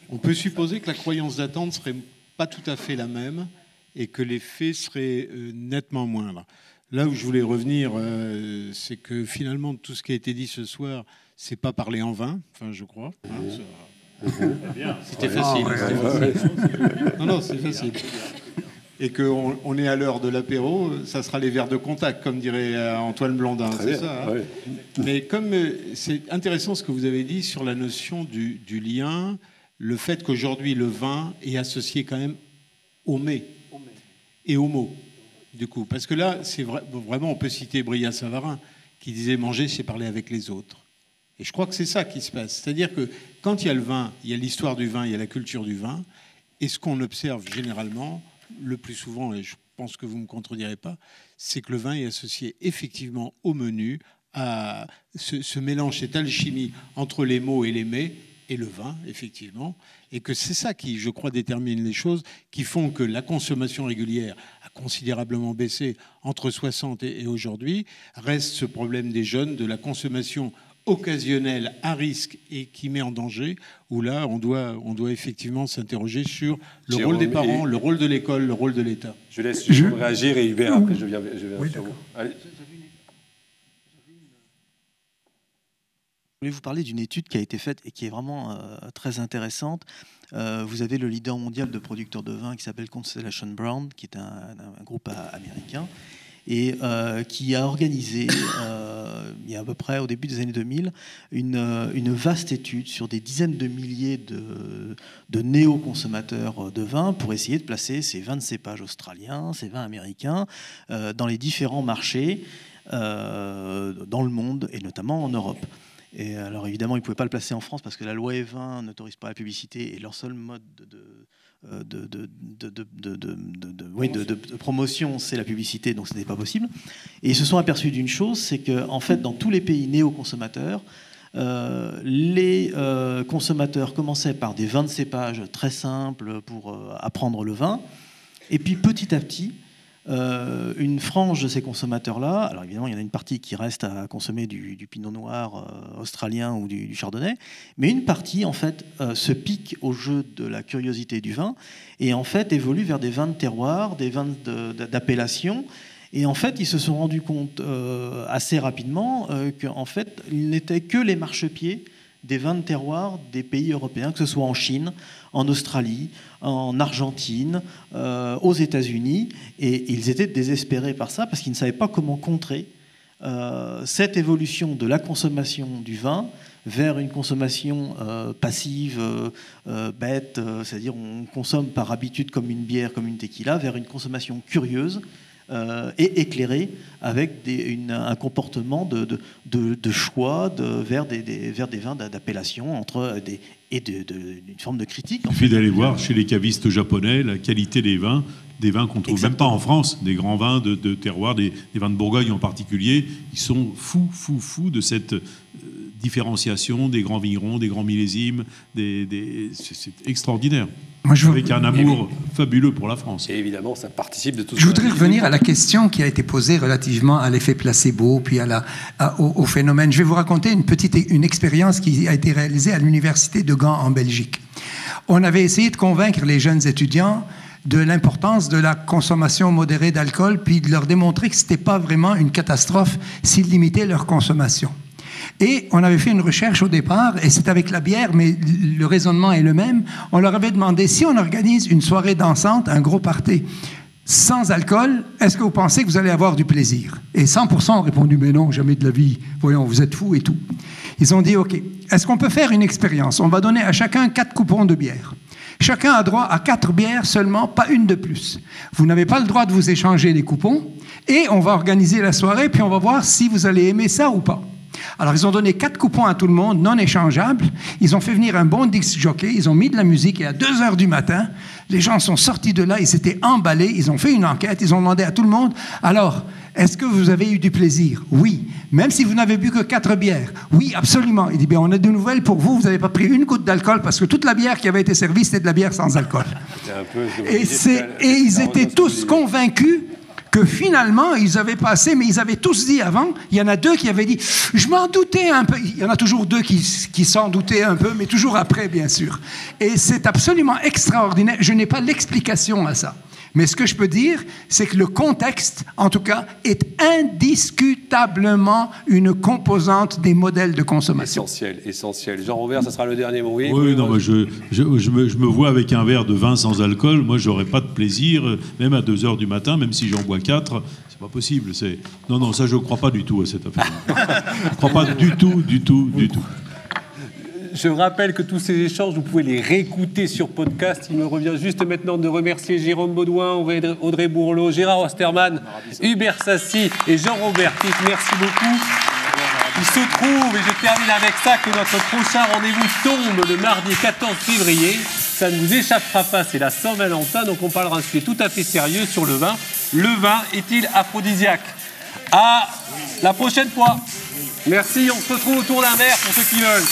[SPEAKER 5] On peut supposer que la croyance d'attente serait pas tout à fait la même et que les faits seraient euh, nettement moindres. Là où je voulais revenir, euh, c'est que finalement, tout ce qui a été dit ce soir, c'est pas parler en vain, enfin, je crois. Hein, c'était facile. non, non, c'est facile. Et qu'on on est à l'heure de l'apéro, ça sera les verres de contact, comme dirait euh, Antoine Blondin, c'est ça. Hein. Mais comme euh, c'est intéressant ce que vous avez dit sur la notion du, du lien, le fait qu'aujourd'hui le vin est associé quand même au mets et au mot du coup. Parce que là, c'est vraiment, on peut citer Bria Savarin, qui disait manger, c'est parler avec les autres. Et je crois que c'est ça qui se passe. C'est-à-dire que quand il y a le vin, il y a l'histoire du vin, il y a la culture du vin. Et ce qu'on observe généralement, le plus souvent, et je pense que vous ne me contredirez pas, c'est que le vin est associé effectivement au menu, à ce, ce mélange, cette alchimie entre les mots et les mets, et le vin, effectivement, et que c'est ça qui, je crois, détermine les choses, qui font que la consommation régulière a considérablement baissé entre 60 et aujourd'hui. Reste ce problème des jeunes, de la consommation occasionnelle à risque et qui met en danger, où là, on doit, on doit effectivement s'interroger sur le rôle des parents, le rôle de l'école, le rôle de l'État.
[SPEAKER 1] Je laisse réagir et Hubert, après je viens, je viens sur vous. Allez.
[SPEAKER 8] Voulais vous parler d'une étude qui a été faite et qui est vraiment euh, très intéressante. Euh, vous avez le leader mondial de producteurs de vin qui s'appelle Constellation Brown, qui est un, groupe américain, et euh, qui a organisé, il y a à peu près au début des années 2000, une, une vaste étude sur des dizaines de milliers de, de néo-consommateurs de vin pour essayer de placer ces vins de cépage australiens, ces vins américains, dans les différents marchés dans le monde et notamment en Europe. Et alors évidemment, ils ne pouvaient pas le placer en France parce que la loi E20 n'autorise pas la publicité et leur seul mode de, promotion, c'est la publicité, donc ce n'était pas possible. Et ils se sont aperçus d'une chose, c'est que en fait, dans tous les pays néo-consommateurs, euh, les euh, consommateurs commençaient par des vins de cépage très simples pour euh, apprendre le vin, et puis petit à petit, euh, une frange de ces consommateurs-là, alors évidemment, il y en a une partie qui reste à consommer du, pinot noir euh, australien ou du, chardonnay, mais une partie, en fait, euh, se pique au jeu de la curiosité du vin et, en fait, évolue vers des vins de terroir, des vins d'appellation. Et en fait, ils se sont rendus compte assez rapidement qu'en fait, il n'était que les marchepieds des vins de terroir des pays européens, que ce soit en Chine, en Australie, en Argentine, euh, aux États-Unis, et ils étaient désespérés par ça parce qu'ils ne savaient pas comment contrer euh, cette évolution de la consommation du vin vers une consommation euh, passive, bête, c'est-à-dire on consomme par habitude comme une bière, comme une tequila, vers une consommation curieuse, euh, et éclairé avec un comportement de, choix vers, des, vers des vins d'appellation entre des, et d'une forme de critique.
[SPEAKER 3] Il suffit d'aller voir chez les cavistes japonais la qualité des vins, des vins qu'on trouve même pas en France, des grands vins de, terroir, des, vins de Bourgogne en particulier, ils sont fous, fous, fous de cette euh, différenciation des grands vignerons, des grands millésimes, des, c'est extraordinaire. Moi, je Avec un amour fabuleux pour la France.
[SPEAKER 1] Et évidemment, ça participe de tout
[SPEAKER 4] Je voudrais revenir à la question qui a été posée relativement à l'effet placebo, puis à la, au, phénomène. Je vais vous raconter une petite une expérience qui a été réalisée à l'université de Gand en Belgique. On avait essayé de convaincre les jeunes étudiants de l'importance de la consommation modérée d'alcool, puis de leur démontrer que ce n'était pas vraiment une catastrophe s'ils limitaient leur consommation. Et on avait fait une recherche au départ, et c'est avec la bière, mais le raisonnement est le même. On leur avait demandé si on organise une soirée dansante, un gros party, sans alcool, est-ce que vous pensez que vous allez avoir du plaisir? Et 100% ont répondu, mais non, jamais de la vie. Voyons, vous êtes fous et tout. Ils ont dit, OK, est-ce qu'on peut faire une expérience? On va donner à chacun quatre coupons de bière. Chacun a droit à quatre bières seulement, pas une de plus. Vous n'avez pas le droit de vous échanger les coupons. Et on va organiser la soirée, puis on va voir si vous allez aimer ça ou pas. Alors, ils ont donné quatre coupons à tout le monde, non échangeables. Ils ont fait venir un bon disc jockey. Ils ont mis de la musique. Et à 2 heures du matin, les gens sont sortis de là. Ils s'étaient emballés. Ils ont fait une enquête. Ils ont demandé à tout le monde Alors, est-ce que vous avez eu du plaisir? Oui. Même si vous n'avez bu que quatre bières? Oui, absolument. Il dit Bien, on a de nouvelles pour vous. Vous n'avez pas pris une goutte d'alcool parce que toute la bière qui avait été servie, c'était de la bière sans alcool. et, et ils étaient tous convaincus que finalement, ils avaient passé, mais ils avaient tous dit avant, il y en a deux qui avaient dit, je m'en doutais un peu, il y en a toujours deux qui, qui s'en doutaient un peu, mais toujours après, bien sûr. Et c'est absolument extraordinaire, je n'ai pas l'explication à ça. Mais ce que je peux dire, c'est que le contexte, en tout cas, est indiscutablement une composante des modèles de consommation.
[SPEAKER 1] Essentiel, essentiel. Jean-Robert, ça sera le dernier mot.
[SPEAKER 3] Oui, oui non, je, je, me, je, me, vois avec un verre de vin sans alcool. Moi, j'aurais pas de plaisir, même à 2 heures du matin, même si j'en bois 4. C'est pas possible. Non, non, ça, je ne crois pas du tout à cette affaire. je ne crois pas du tout, du tout, du tout.
[SPEAKER 1] Je rappelle que tous ces échanges, vous pouvez les réécouter sur podcast. Il me revient juste maintenant de remercier Jérôme Baudouin, Audrey Bourlot, Gérard Osterman, Hubert Sassi et Jean-Robert Merci beaucoup. Il se trouve, et je termine avec ça, que notre prochain rendez-vous tombe le mardi 14 février. Ça ne vous échappera pas, c'est la Saint-Valentin, donc on parlera un sujet tout à fait sérieux sur le vin. Le vin est-il aphrodisiaque? À la prochaine fois. Merci, on se retrouve autour d'un verre pour ceux qui veulent.